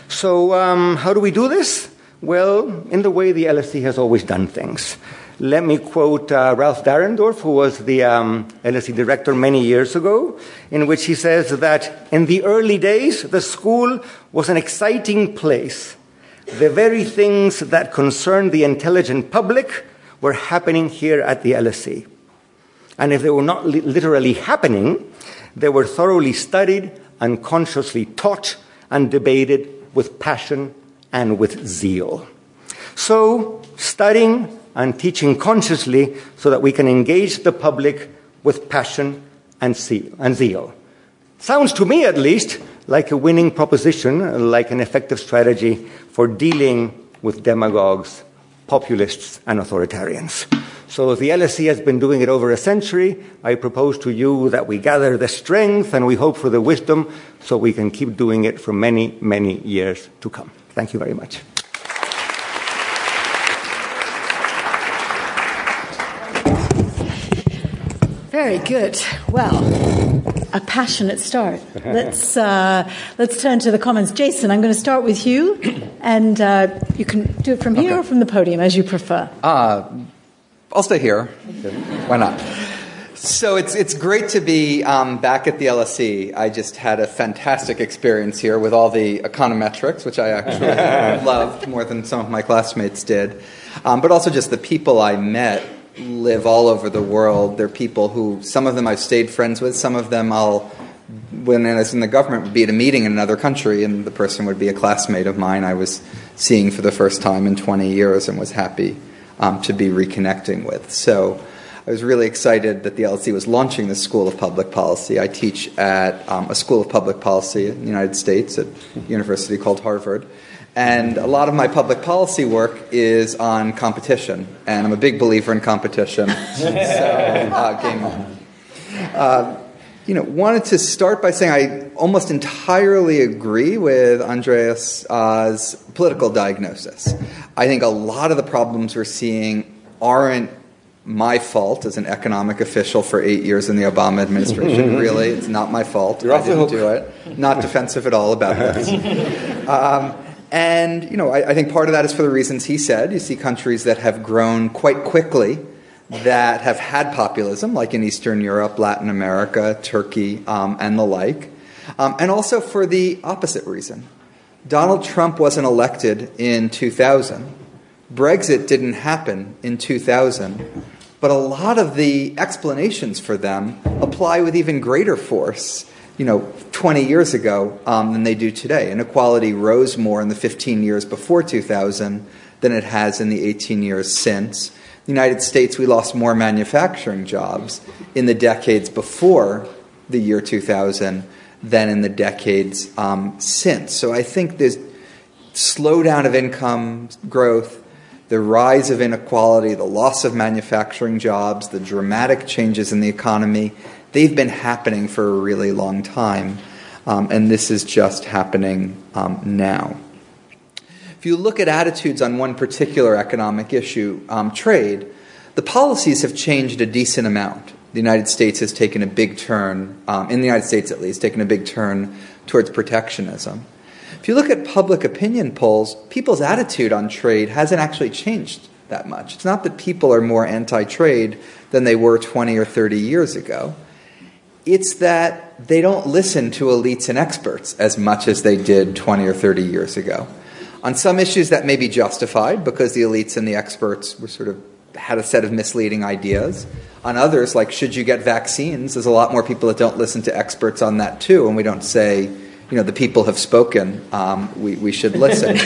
So, um, how do we do this? Well, in the way the LSE has always done things. Let me quote uh, Ralph Dahrendorf, who was the um, LSE director many years ago, in which he says that in the early days, the school was an exciting place. The very things that concerned the intelligent public were happening here at the LSE. And if they were not li- literally happening, they were thoroughly studied and consciously taught and debated with passion and with zeal. So, studying and teaching consciously so that we can engage the public with passion and zeal. Sounds to me, at least, like a winning proposition, like an effective strategy for dealing with demagogues, populists, and authoritarians. So the LSE has been doing it over a century. I propose to you that we gather the strength and we hope for the wisdom so we can keep doing it for many, many years to come. Thank you very much. Very good. Well, a passionate start. *laughs* let's uh, let's turn to the comments. Jason, I'm going to start with you, and uh, you can do it from here okay. or from the podium as you prefer. Uh, I'll stay here. Why not? So it's it's great to be um, back at the LSE. I just had a fantastic experience here with all the econometrics, which I actually *laughs* loved more than some of my classmates did. Um, but also just the people I met live all over the world. They're people who some of them I've stayed friends with, some of them I'll when I was in the government would be at a meeting in another country and the person would be a classmate of mine I was seeing for the first time in 20 years and was happy um, to be reconnecting with. So I was really excited that the LSE was launching the School of Public Policy. I teach at um, a School of Public Policy in the United States at a university called Harvard. And a lot of my public policy work is on competition, and I'm a big believer in competition. *laughs* so, uh, game on. Uh, you know, wanted to start by saying I almost entirely agree with Andres's uh, political diagnosis. I think a lot of the problems we're seeing aren't my fault as an economic official for eight years in the Obama administration. really, it's not my fault. You're I didn't do it. Not defensive at all about this. *laughs* Um, and you know, I, I think part of that is for the reasons he said. You see countries that have grown quite quickly that have had populism, like in Eastern Europe, Latin America, Turkey, um, and the like, um, and also for the opposite reason. Donald Trump wasn't elected in 2000. Brexit didn't happen in 2000. But a lot of the explanations for them apply with even greater force, you know, 20 years ago um, than they do today. Inequality rose more in the 15 years before 2000 than it has in the 18 years since the United States, we lost more manufacturing jobs in the decades before the year 2000 than in the decades um, since. So I think this slowdown of income growth, the rise of inequality, the loss of manufacturing jobs, the dramatic changes in the economy, they've been happening for a really long time. Um, and this is just happening um, now. If you look at attitudes on one particular economic issue, um, trade, the policies have changed a decent amount. The United States has taken a big turn, um, in the United States at least, taken a big turn towards protectionism. If you look at public opinion polls, people's attitude on trade hasn't actually changed that much. It's not that people are more anti trade than they were 20 or 30 years ago. It's that they don't listen to elites and experts as much as they did 20 or 30 years ago. On some issues, that may be justified because the elites and the experts were sort of had a set of misleading ideas. On others, like should you get vaccines, there's a lot more people that don't listen to experts on that too, and we don't say, you know, the people have spoken. Um, we, we should *laughs* listen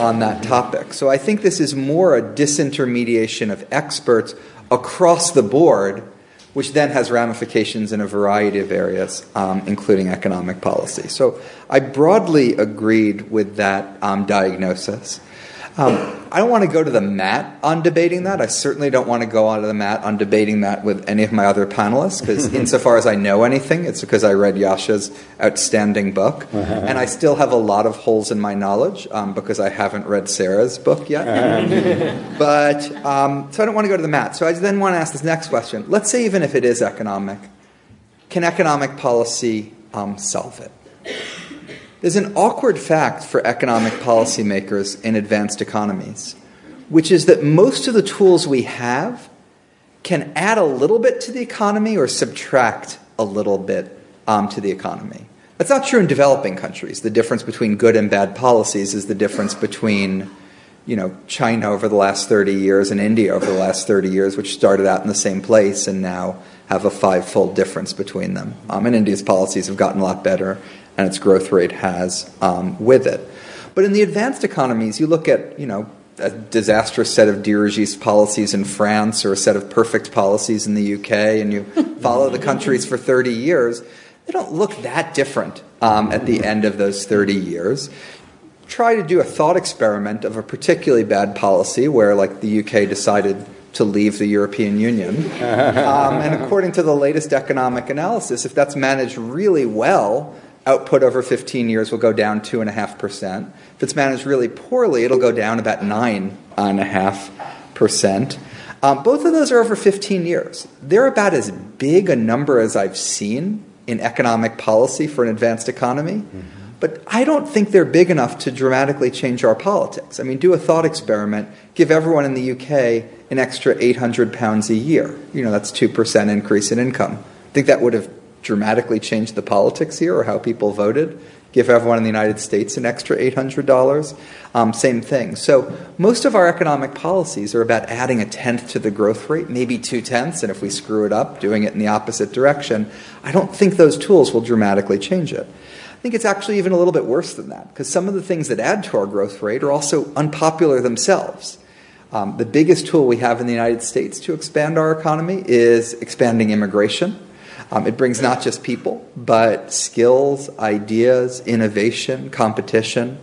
on that topic. So I think this is more a disintermediation of experts across the board which then has ramifications in a variety of areas, um, including economic policy. So I broadly agreed with that um, diagnosis. Um, I don't want to go to the mat on debating that. I certainly don't want to go onto the mat on debating that with any of my other panelists, because *laughs* insofar as I know anything, it's because I read Yascha's outstanding book. Uh-huh. And I still have a lot of holes in my knowledge um, because I haven't read Sara's book yet. Uh-huh. *laughs* but, um, so I don't want to go to the mat. So I then want to ask this next question. Let's say, even if it is economic, can economic policy um, solve it? There's an awkward fact for economic policymakers in advanced economies, which is that most of the tools we have can add a little bit to the economy or subtract a little bit um, to the economy. That's not true in developing countries. The difference between good and bad policies is the difference between you know, China over the last 30 years and India over the last 30 years, which started out in the same place and now have a five-fold difference between them. Um, and India's policies have gotten a lot better, and its growth rate has um, with it. But in the advanced economies, you look at, you know, a disastrous set of dirigiste policies in France or a set of perfect policies in the UK, and you *laughs* follow the countries for 30 years, they don't look that different um, at the end of those 30 years. Try to do a thought experiment of a particularly bad policy where, like, the UK decided to leave the European Union. *laughs* Um, and according to the latest economic analysis, if that's managed really well, output over 15 years will go down 2.5%. If it's managed really poorly, it'll go down about 9.5%. Um, both of those are over 15 years. They're about as big a number as I've seen in economic policy for an advanced economy. Mm-hmm. but I don't think they're big enough to dramatically change our politics. I mean, do a thought experiment. Give everyone in the UK an extra 800 pounds a year. You know, that's 2% increase in income. I think that would have dramatically change the politics here or how people voted? Give everyone in the United States an extra $800? Um, same thing. So, most of our economic policies are about adding a tenth to the growth rate, maybe two tenths, and if we screw it up, doing it in the opposite direction. I don't think those tools will dramatically change it. I think it's actually even a little bit worse than that, because some of the things that add to our growth rate are also unpopular themselves. Um, the biggest tool we have in the United States to expand our economy is expanding immigration. Um, it brings not just people, but skills, ideas, innovation, competition.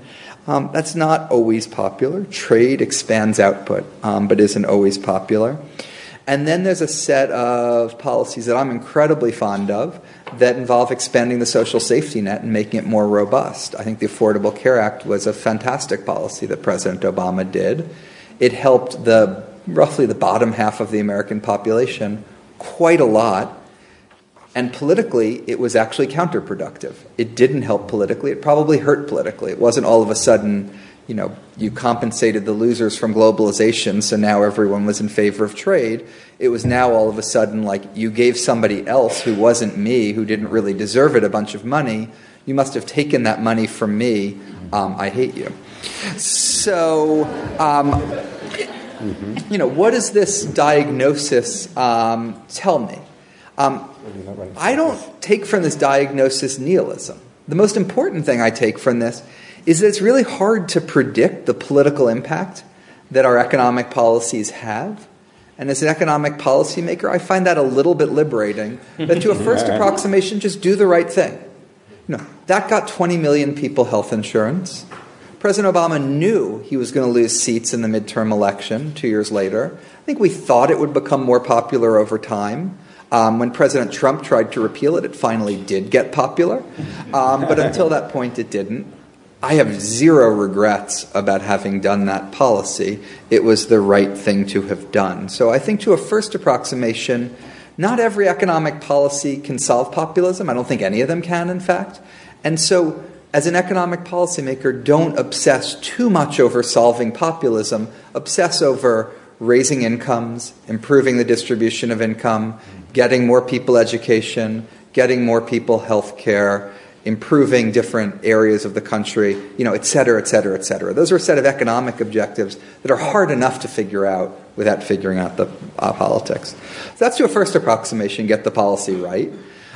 Um, that's not always popular. Trade expands output, um, but isn't always popular. And then there's a set of policies that I'm incredibly fond of that involve expanding the social safety net and making it more robust. I think the Affordable Care Act was a fantastic policy that President Obama did. It helped the roughly the bottom half of the American population quite a lot. And politically, it was actually counterproductive. It didn't help politically. It probably hurt politically. It wasn't all of a sudden you know, you compensated the losers from globalization, so now everyone was in favor of trade. It was now all of a sudden like you gave somebody else who wasn't me, who didn't really deserve it, a bunch of money. You must have taken that money from me. Um, I hate you. So, um, you know, what does this diagnosis um, tell me? Um, I don't take from this diagnosis nihilism. The most important thing I take from this is that it's really hard to predict the political impact that our economic policies have. And as an economic policymaker, I find that a little bit liberating. That to a *laughs* first approximation, just do the right thing. Know, that got 20 million people health insurance. President Obama knew he was going to lose seats in the midterm election two years later. I think we thought it would become more popular over time. Um, when President Trump tried to repeal it, it finally did get popular. Um, but until that point, it didn't. I have zero regrets about having done that policy. It was the right thing to have done. So I think, to a first approximation, not every economic policy can solve populism. I don't think any of them can, in fact. And so, as an economic policymaker, don't obsess too much over solving populism. Obsess over raising incomes, improving the distribution of income, getting more people education, getting more people health care improving different areas of the country, you know, et cetera, et cetera, et cetera. Those are a set of economic objectives that are hard enough to figure out without figuring out the uh, politics. So that's your first approximation, get the policy right.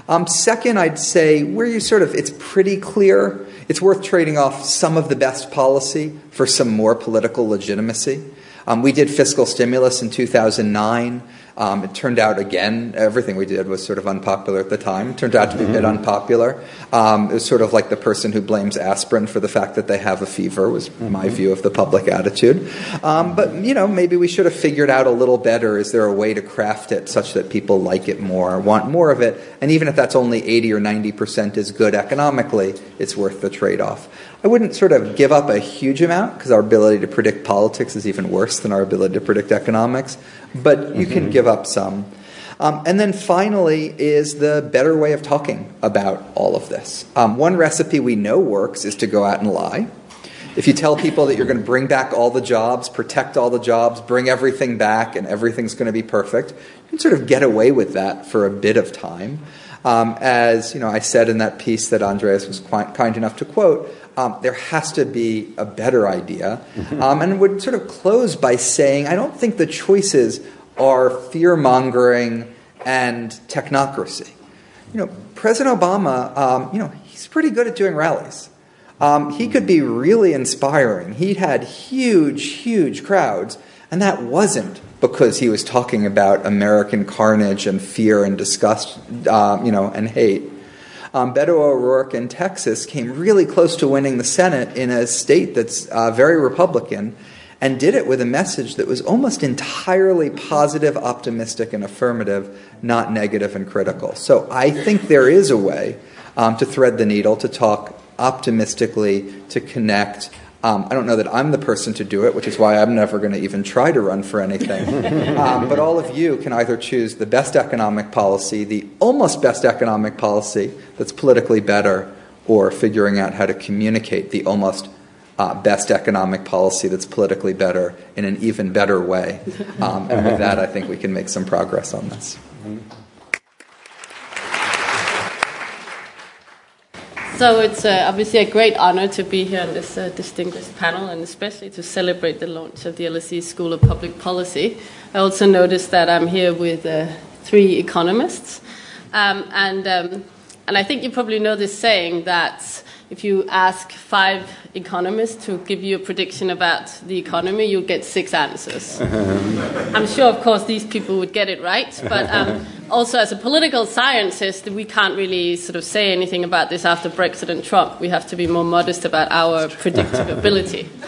Um, second, I'd say where you sort of, it's pretty clear, it's worth trading off some of the best policy for some more political legitimacy. Um, we did fiscal stimulus in 2009. Um, it turned out, again, everything we did was sort of unpopular at the time. It turned out to be a bit mm-hmm. unpopular. Um, it was sort of like the person who blames aspirin for the fact that they have a fever, was my mm-hmm. view of the public attitude. Um, but, you know, maybe we should have figured out a little better is there a way to craft it such that people like it more, want more of it? And even if that's only 80 or 90% is good economically, it's worth the trade off. I wouldn't sort of give up a huge amount because our ability to predict politics is even worse than our ability to predict economics, but you mm-hmm. can give up some. Um, and then finally is the better way of talking about all of this. Um, one recipe we know works is to go out and lie. If you tell people that you're going to bring back all the jobs, protect all the jobs, bring everything back, and everything's going to be perfect, you can sort of get away with that for a bit of time. Um, as you know, I said in that piece that Andres was quite kind enough to quote, um, there has to be a better idea. Mm-hmm. Um, and would sort of close by saying, I don't think the choices are fear mongering and technocracy. You know, President Obama, um, you know, he's pretty good at doing rallies. Um, he could be really inspiring. He had huge, huge crowds, and that wasn't because he was talking about American carnage and fear and disgust, uh, you know, and hate um, Beto O'Rourke in Texas came really close to winning the Senate in a state that's uh, very Republican and did it with a message that was almost entirely positive, optimistic, and affirmative, not negative and critical. So I think there is a way um, to thread the needle, to talk optimistically, to connect, um, I don't know that I'm the person to do it, which is why I'm never going to even try to run for anything. *laughs* um, but all of you can either choose the best economic policy, the almost best economic policy that's politically better, or figuring out how to communicate the almost uh, best economic policy that's politically better in an even better way. *laughs* Um, and with that, I think we can make some progress on this. So it's uh, obviously a great honor to be here on this uh, distinguished panel, and especially to celebrate the launch of the LSE School of Public Policy. I also noticed that I'm here with uh, three economists, um, and um, and I think you probably know this saying that if you ask five economists to give you a prediction about the economy, you'll get six answers. *laughs* I'm sure, of course, these people would get it right, but um, *laughs* also as a political scientist, we can't really sort of say anything about this after Brexit and Trump. We have to be more modest about our predictive ability. *laughs*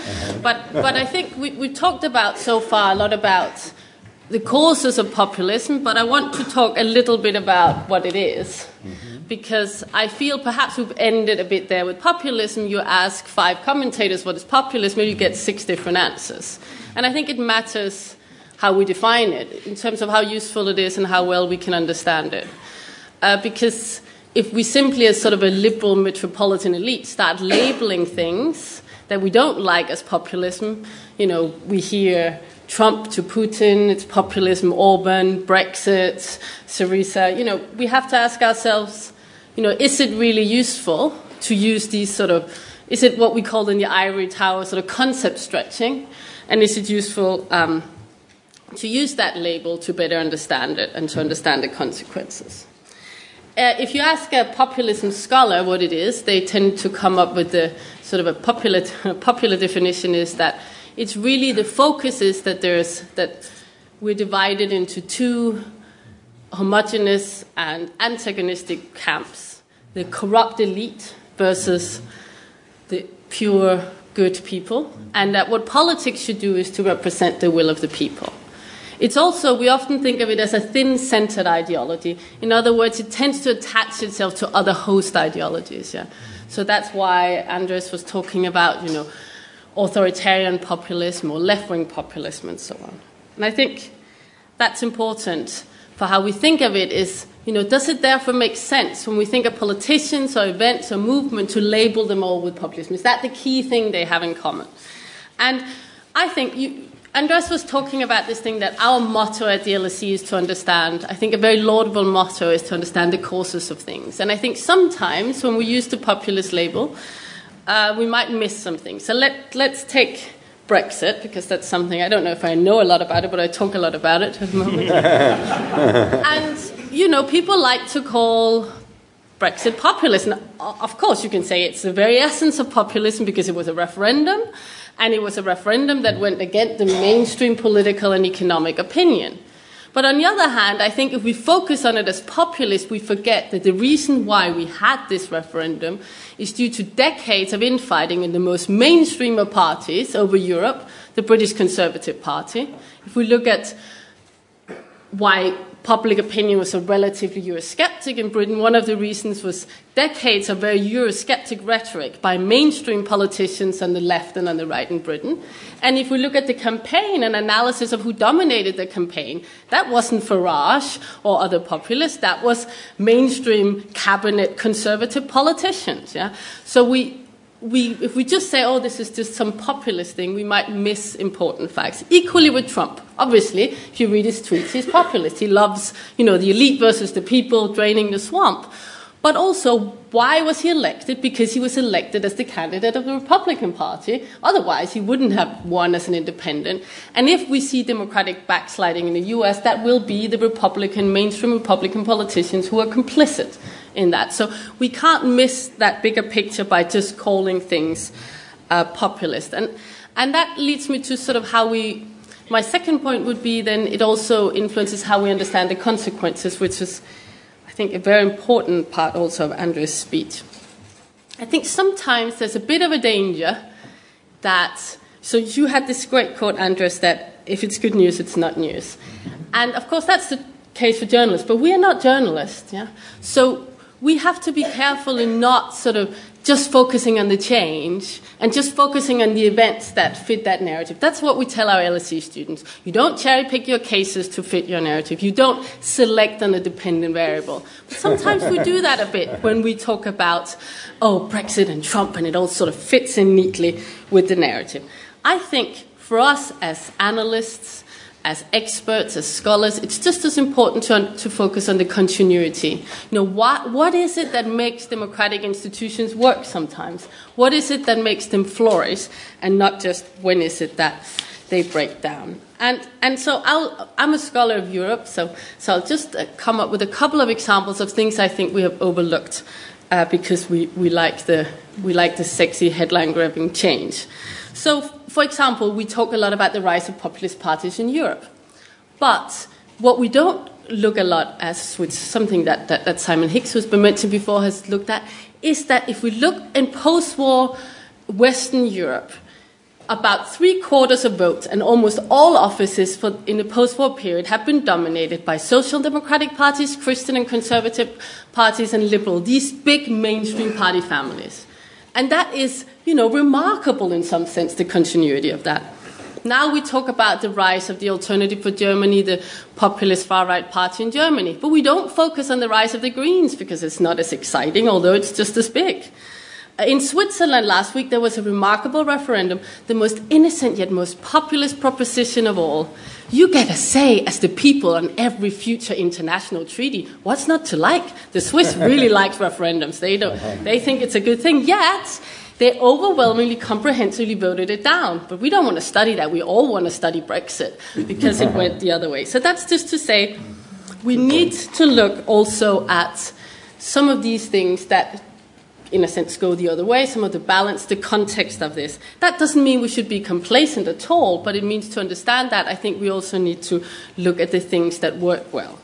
But, but I think we, we talked about so far a lot about the causes of populism, but I want to talk a little bit about what it is. Mm-hmm. Because I feel perhaps we've ended a bit there with populism. You ask five commentators what is populism, and you get six different answers. And I think it matters how we define it in terms of how useful it is and how well we can understand it. Uh, because if we simply, as sort of a liberal metropolitan elite, start labeling things that we don't like as populism, you know, we hear Trump to Putin, it's populism, Orban, Brexit, Syriza. You know, we have to ask ourselves, you know, is it really useful to use these sort of, is it what we call in the ivory tower sort of concept stretching? And is it useful um, to use that label to better understand it and to understand the consequences? Uh, if you ask a populism scholar what it is, they tend to come up with the sort of a popular, *laughs* popular definition is that it's really the focus is that there's that we're divided into two homogenous and antagonistic camps the corrupt elite versus the pure good people, and that what politics should do is to represent the will of the people. It's also, we often think of it as a thin centered ideology. In other words, it tends to attach itself to other host ideologies. Yeah? So that's why Andres was talking about, you know, authoritarian populism or left wing populism and so on. And I think that's important for how we think of it is, you know, does it therefore make sense when we think of politicians or events or movement to label them all with populism? Is that the key thing they have in common? And I think you, Andres was talking about this thing that our motto at the LSE is to understand. I think a very laudable motto is to understand the causes of things. And I think sometimes when we use the populist label, uh, we might miss something. So let, let's take Brexit, because that's something I don't know if I know a lot about it, but I talk a lot about it at the moment. *laughs* and, you know, people like to call Brexit populist. And of course, you can say it's the very essence of populism because it was a referendum, and it was a referendum that went against the mainstream political and economic opinion. But on the other hand, I think if we focus on it as populist, we forget that the reason why we had this referendum is due to decades of infighting in the most mainstream of parties over Europe, the British Conservative Party. If we look at why public opinion was a relatively Eurosceptic in Britain, one of the reasons was decades of very Eurosceptic rhetoric by mainstream politicians on the left and on the right in Britain. And if we look at the campaign and analysis of who dominated the campaign, that wasn't Farage or other populists, that was mainstream cabinet conservative politicians. Yeah? So we, we, if we just say, oh, this is just some populist thing, we might miss important facts. Equally with Trump. Obviously, if you read his tweets, he's populist. He loves, you know, the elite versus the people draining the swamp. But also, why was he elected? Because he was elected as the candidate of the Republican Party. Otherwise, he wouldn't have won as an independent. And if we see Democratic backsliding in the US, that will be the Republican, mainstream Republican politicians who are complicit in that. So we can't miss that bigger picture by just calling things uh, populist. And, and that leads me to sort of how we. My second point would be then it also influences how we understand the consequences, which is, think, a very important part also of Andrew's speech. I think sometimes there's a bit of a danger that. So you had this great quote, Andres, that if it's good news, it's not news. And of course, that's the case for journalists, but we are not journalists. Yeah? So we have to be careful in not sort of just focusing on the change and just focusing on the events that fit that narrative. That's what we tell our LSE students. You don't cherry pick your cases to fit your narrative. You don't select on a dependent variable. But sometimes we do that a bit when we talk about, oh, Brexit and Trump, and it all sort of fits in neatly with the narrative. I think for us as analysts, as experts, as scholars, it's just as important to, to focus on the continuity. You know, what, what is it that makes democratic institutions work sometimes? What is it that makes them flourish? And not just when is it that they break down? And, and so i am a scholar of Europe, so, so I'll just uh, come up with a couple of examples of things I think we have overlooked uh, because we, we, like the, we like the sexy headline grabbing change. So, for example, we talk a lot about the rise of populist parties in Europe. But what we don't look a lot as, which something that, that, that Simon Hix, who's been mentioned before, has looked at, is that if we look in post war Western Europe, about three quarters of votes and almost all offices for, in the post war period have been dominated by social democratic parties, Christian and conservative parties, and liberal, these big mainstream party families. And that is you know, remarkable in some sense, the continuity of that. Now we talk about the rise of the alternative for Germany, the populist far right party in Germany. But we don't focus on the rise of the Greens because it's not as exciting, although it's just as big. Uh, in Switzerland last week, there was a remarkable referendum, the most innocent yet most populist proposition of all. You get a say as the people on every future international treaty. What's not to like? The Swiss *laughs* really like referendums. They, don't, they think it's a good thing. Yet, they overwhelmingly comprehensively voted it down. But we don't want to study that. We all want to study Brexit because it went the other way. So that's just to say we need to look also at some of these things that in a sense, go the other way, some of the balance, the context of this. That doesn't mean we should be complacent at all, but it means to understand that, I think we also need to look at the things that work well.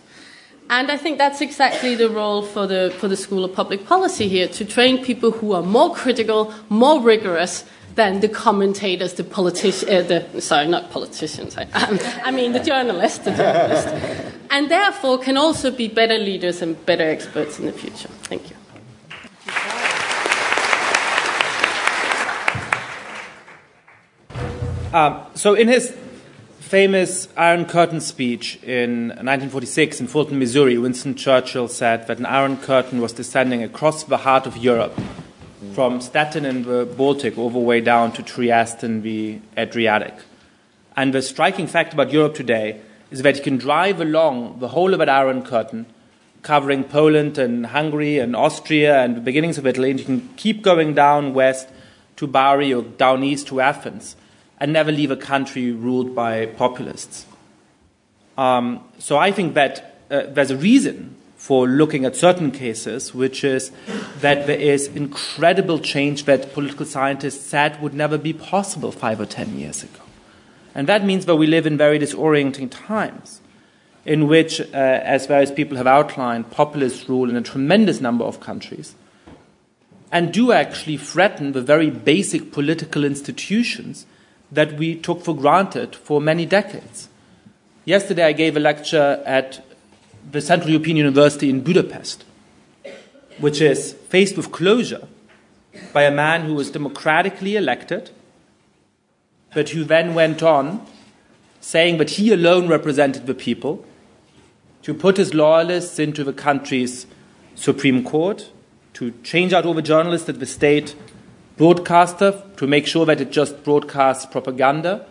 And I think that's exactly the role for the, for the School of Public Policy here to train people who are more critical, more rigorous than the commentators, the politicians, uh, sorry, not politicians, I, um, I mean the journalists, the journalists, and therefore can also be better leaders and better experts in the future. Thank you. Um, so, in his famous Iron Curtain speech in 1946 in Fulton, Missouri, Winston Churchill said that an Iron Curtain was descending across the heart of Europe, from Stettin in the Baltic all the way down to Trieste in the Adriatic. And the striking fact about Europe today is that you can drive along the whole of that Iron Curtain, covering Poland and Hungary and Austria and the beginnings of Italy, and you can keep going down west to Bari or down east to Athens and never leave a country ruled by populists. Um, so I think that uh, there's a reason for looking at certain cases, which is that there is incredible change that political scientists said would never be possible five or ten years ago. And that means that we live in very disorienting times, in which, uh, as various people have outlined, populists rule in a tremendous number of countries and do actually threaten the very basic political institutions that we took for granted for many decades. Yesterday, I gave a lecture at the Central European University in Budapest, which is faced with closure by a man who was democratically elected, but who then went on saying that he alone represented the people, to put his loyalists into the country's Supreme Court, to change out all the journalists at the state broadcaster to make sure that it just broadcasts propaganda,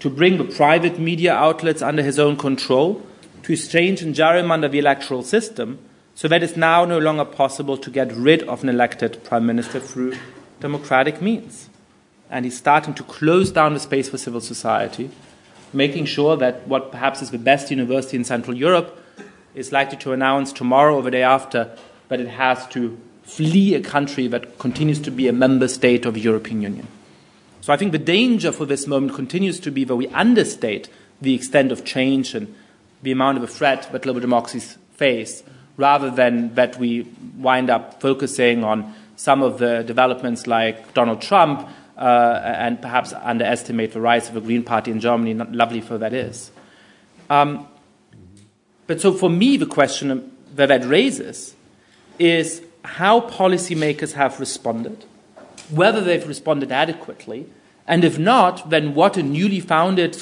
to bring the private media outlets under his own control, to change and gerrymander the electoral system so that it's now no longer possible to get rid of an elected prime minister through democratic means. And he's starting to close down the space for civil society, making sure that what perhaps is the best university in Central Europe is likely to announce tomorrow or the day after that it has to flee a country that continues to be a member state of the European Union. So I think the danger for this moment continues to be that we understate the extent of change and the amount of a threat that global democracies face, rather than that we wind up focusing on some of the developments like Donald Trump uh, and perhaps underestimate the rise of the Green Party in Germany, lovely for that is. Um, but so for me, the question that that raises is how policymakers have responded whether they've responded adequately, and if not, then what a newly founded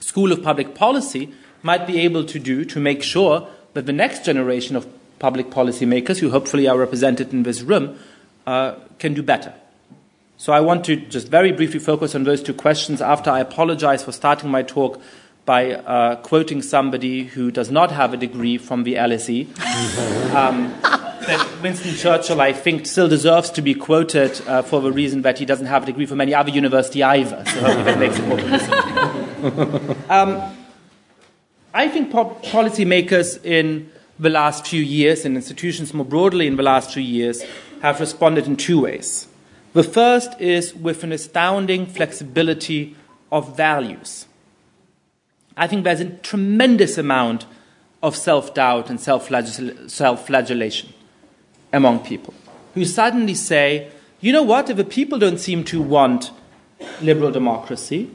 School of Public Policy might be able to do to make sure that the next generation of public policymakers, who hopefully are represented in this room, uh, can do better. So I want to just very briefly focus on those two questions after I apologize for starting my talk by uh, quoting somebody who does not have a degree from the LSE. *laughs* um, that Winston Churchill, I think, still deserves to be quoted uh, for the reason that he doesn't have a degree from any other university either. So that makes it more um, I think po- policymakers in the last few years and institutions more broadly in the last few years have responded in two ways. The first is with an astounding flexibility of values. I think there's a tremendous amount of self doubt and self flagellation among people who suddenly say, you know what, if the people don't seem to want liberal democracy,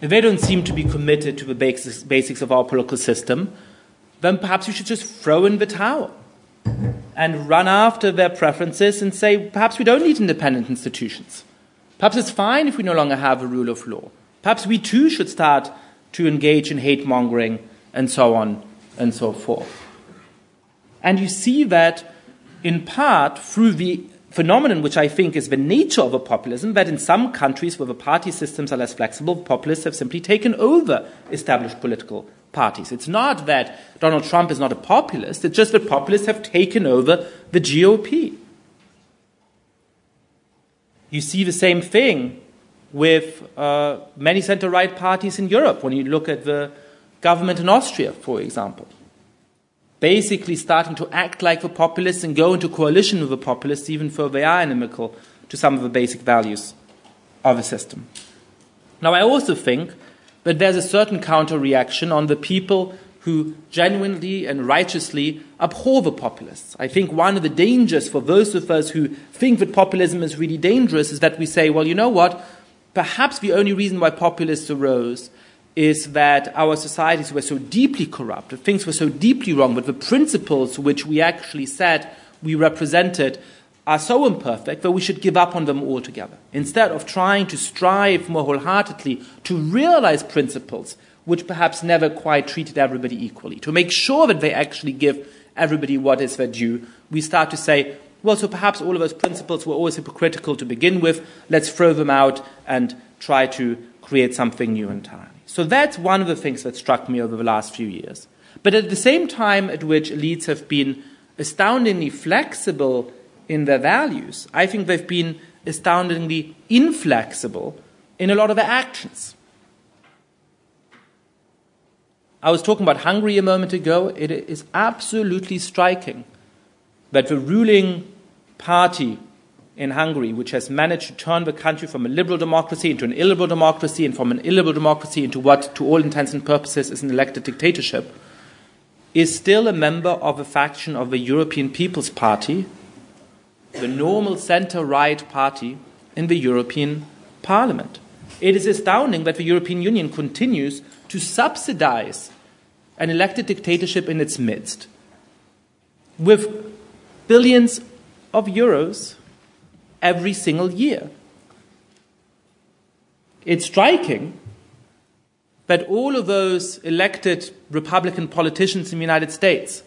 if they don't seem to be committed to the basics, basics of our political system, then perhaps we should just throw in the towel and run after their preferences and say, perhaps we don't need independent institutions. Perhaps it's fine if we no longer have a rule of law. Perhaps we too should start to engage in hate mongering and so on and so forth. And you see that in part through the phenomenon which I think is the nature of a populism, that in some countries where the party systems are less flexible, populists have simply taken over established political parties. It's not that Donald Trump is not a populist, it's just that populists have taken over the GOP. You see the same thing with uh, many center right parties in Europe when you look at the government in Austria, for example. Basically, starting to act like the populists and go into coalition with the populists, even though they are inimical to some of the basic values of the system. Now, I also think that there's a certain counter reaction on the people who genuinely and righteously abhor the populists. I think one of the dangers for those of us who think that populism is really dangerous is that we say, well, you know what? Perhaps the only reason why populists arose is that our societies were so deeply corrupt, things were so deeply wrong, but the principles which we actually said we represented are so imperfect that we should give up on them altogether. Instead of trying to strive more wholeheartedly to realize principles which perhaps never quite treated everybody equally, to make sure that they actually give everybody what is their due, we start to say, well, so perhaps all of those principles were always hypocritical to begin with. Let's throw them out and try to create something new entirely. So that's one of the things that struck me over the last few years. But at the same time at which elites have been astoundingly flexible in their values, I think they've been astoundingly inflexible in a lot of their actions. I was talking about Hungary a moment ago. It is absolutely striking that the ruling party in Hungary, which has managed to turn the country from a liberal democracy into an illiberal democracy and from an illiberal democracy into what, to all intents and purposes, is an elected dictatorship, is still a member of a faction of the European People's Party, the normal center right party in the European Parliament. It is astounding that the European Union continues to subsidize an elected dictatorship in its midst with billions of euros every single year. It's striking that all of those elected Republican politicians in the United States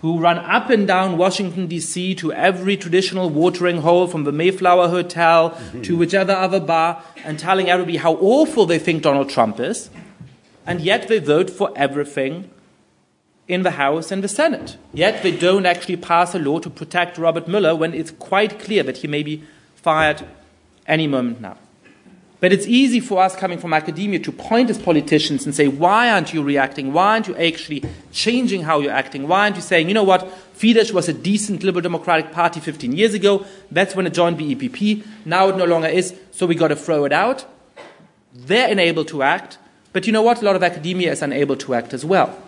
who run up and down Washington, D.C. to every traditional watering hole from the Mayflower Hotel mm-hmm. to whichever other bar and telling everybody how awful they think Donald Trump is, and yet they vote for everything in the House and the Senate. Yet they don't actually pass a law to protect Robert Mueller when it's quite clear that he may be fired any moment now. But it's easy for us coming from academia to point as politicians and say, why aren't you reacting? Why aren't you actually changing how you're acting? Why aren't you saying, you know what, Fidesz was a decent liberal democratic party 15 years ago. That's when it joined the EPP. Now it no longer is, so we got to throw it out. They're enabled to act. But you know what? A lot of academia is unable to act as well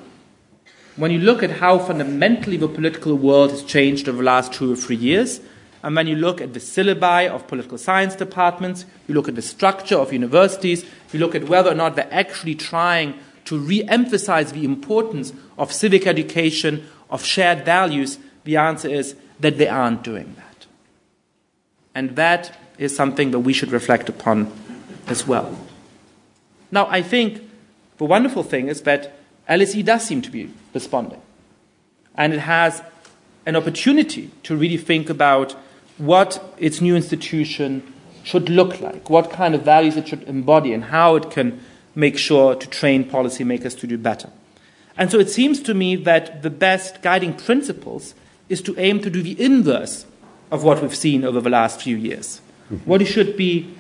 when you look at how fundamentally the political world has changed over the last two or three years, and when you look at the syllabi of political science departments, you look at the structure of universities, you look at whether or not they're actually trying to re emphasize the importance of civic education, of shared values, the answer is that they aren't doing that. And that is something that we should reflect upon as well. Now, I think the wonderful thing is that LSE does seem to be responding. And it has an opportunity to really think about what its new institution should look like, what kind of values it should embody, and how it can make sure to train policymakers to do better. And so it seems to me that the best guiding principles is to aim to do the inverse of what we've seen over the last few years. Mm-hmm. What you should be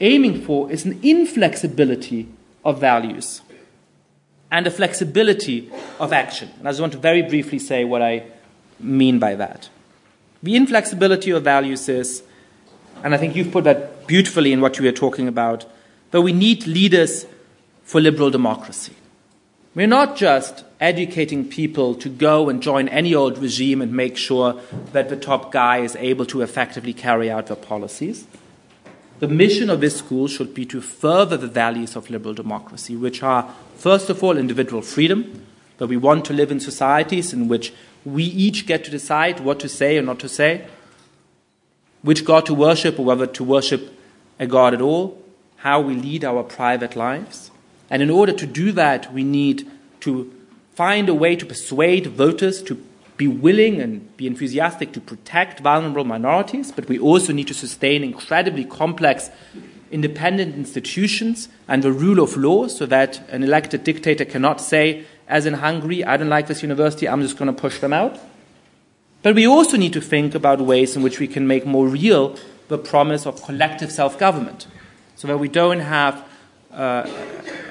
aiming for is an inflexibility of values and a flexibility of action. And I just want to very briefly say what I mean by that. The inflexibility of values is, and I think you've put that beautifully in what you were talking about, that we need leaders for liberal democracy. We're not just educating people to go and join any old regime and make sure that the top guy is able to effectively carry out their policies. The mission of this school should be to further the values of liberal democracy, which are, first of all, individual freedom, that we want to live in societies in which we each get to decide what to say or not to say, which God to worship or whether to worship a God at all, how we lead our private lives. And in order to do that, we need to find a way to persuade voters to be willing and be enthusiastic to protect vulnerable minorities, but we also need to sustain incredibly complex independent institutions and the rule of law so that an elected dictator cannot say, as in Hungary, I don't like this university, I'm just going to push them out. But we also need to think about ways in which we can make more real the promise of collective self government so that we don't have uh,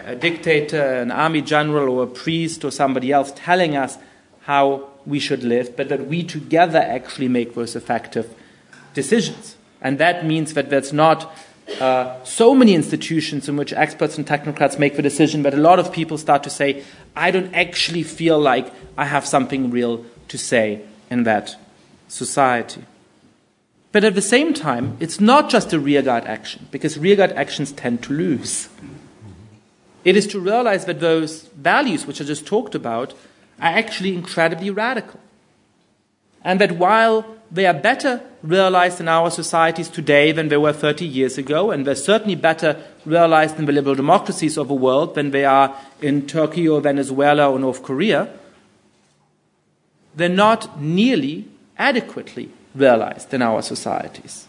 a dictator, an army general, or a priest, or somebody else telling us how we should live, but that we together actually make those effective decisions. And that means that there's not uh, so many institutions in which experts and technocrats make the decision, but a lot of people start to say, I don't actually feel like I have something real to say in that society. But at the same time, it's not just a rearguard action, because rearguard actions tend to lose. It is to realize that those values, which I just talked about, are actually incredibly radical. And that while they are better realized in our societies today than they were 30 years ago, and they're certainly better realized in the liberal democracies of the world than they are in Turkey or Venezuela or North Korea, they're not nearly adequately realized in our societies.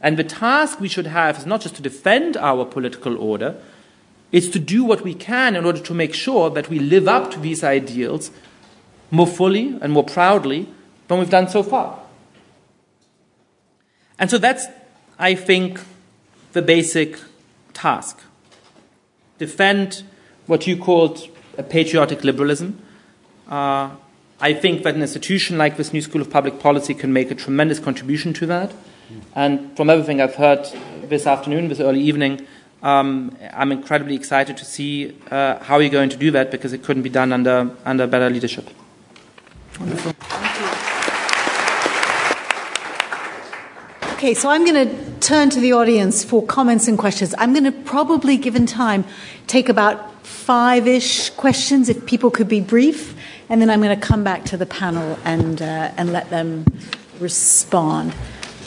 And the task we should have is not just to defend our political order, it's to do what we can in order to make sure that we live up to these ideals more fully and more proudly than we've done so far. And so that's, I think, the basic task. Defend what you called a patriotic liberalism. Uh, I think that an institution like this New School of Public Policy can make a tremendous contribution to that. And from everything I've heard this afternoon, this early evening, um, I'm incredibly excited to see uh, how you're going to do that because it couldn't be done under, under better leadership. Wonderful. Okay, so I'm going to turn to the audience for comments and questions. I'm going to probably, given time, take about five ish questions if people could be brief, and then I'm going to come back to the panel and, uh, and let them respond.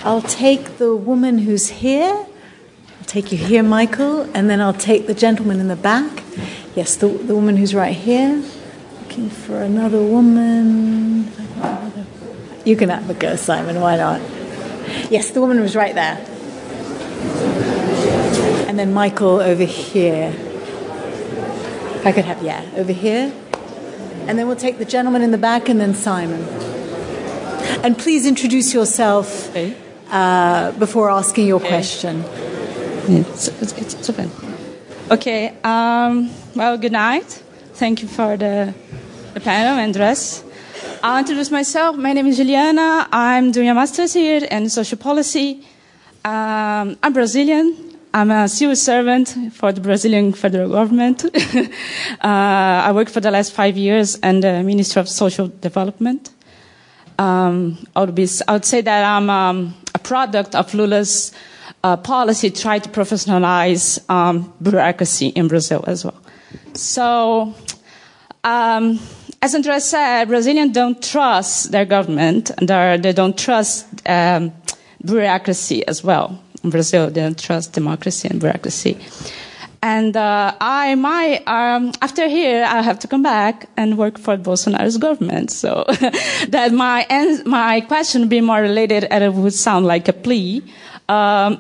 I'll take the woman who's here. I'll take you here, Michael, and then I'll take the gentleman in the back. Yes, the, the woman who's right here. Looking for another woman. You can have a go, Simon, why not? Yes, the woman was right there. And then Michael over here. I could have, yeah, over here. And then we'll take the gentleman in the back and then Simon. And please introduce yourself uh, before asking your question. It's, it's, it's okay. Okay, um, well, good night. Thank you for the, the panel and dress. I'll introduce myself. My name is Juliana. I'm doing a master's here in social policy. Um, I'm Brazilian. I'm a civil servant for the Brazilian federal government. *laughs* uh, I worked for the last five years in the Ministry of Social Development. Um, I, would be, I would say that I'm um, a product of Lula's uh, policy try to professionalize um, bureaucracy in Brazil as well. So, um, as Andres said, Brazilians don't trust their government, and they don't trust um, bureaucracy as well. In Brazil, they don't trust democracy and bureaucracy. And uh, I might, um, after here, I have to come back and work for Bolsonaro's government. So *laughs* that my my question be more related, and it would sound like a plea. Um,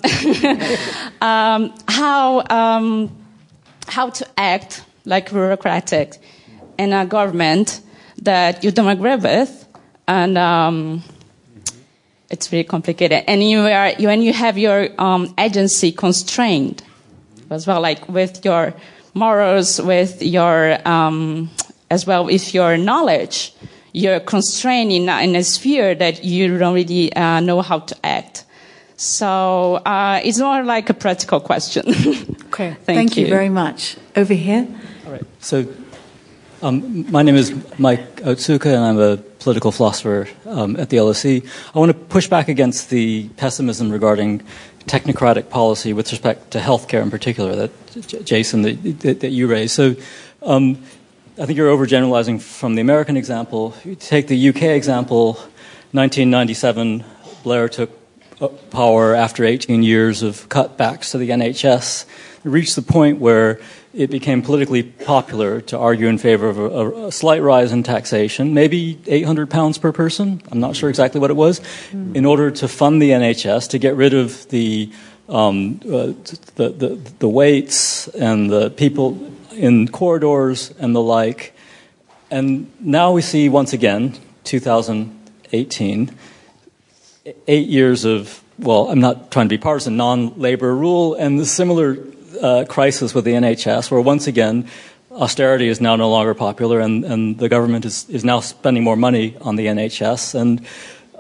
*laughs* um, how um, how to act like bureaucratic in a government that you don't agree with, and um, it's very complicated. And you are when you have your um, agency constrained as well, like with your morals, with your, um, as well with your knowledge. You're constrained in, in a sphere that you don't really uh, know how to act. So uh, it's more like a practical question. *laughs* okay, thank, thank you. you. very much. Over here. All right. So um, my name is Mike Otsuka, and I'm a political philosopher um, at the LSE. I want to push back against the pessimism regarding technocratic policy with respect to healthcare in particular that Jason that, that, that you raised. So. Um, I think you're overgeneralizing from the American example. You take the UK example, 1997, Blair took power after 18 years of cutbacks to the NHS. Reached the point where it became politically popular to argue in favor of a, a, slight rise in taxation, maybe 800 pounds per person. I'm not sure exactly what it was, mm. in order to fund the NHS to get rid of the um, uh, the, the, the waits and the people in corridors and the like. And now we see once again, 2018, eight years of well, I'm not trying to be partisan, non-labor rule and the similar uh, crisis with the NHS, where once again, austerity is now no longer popular, and, and the government is, is now spending more money on the NHS. And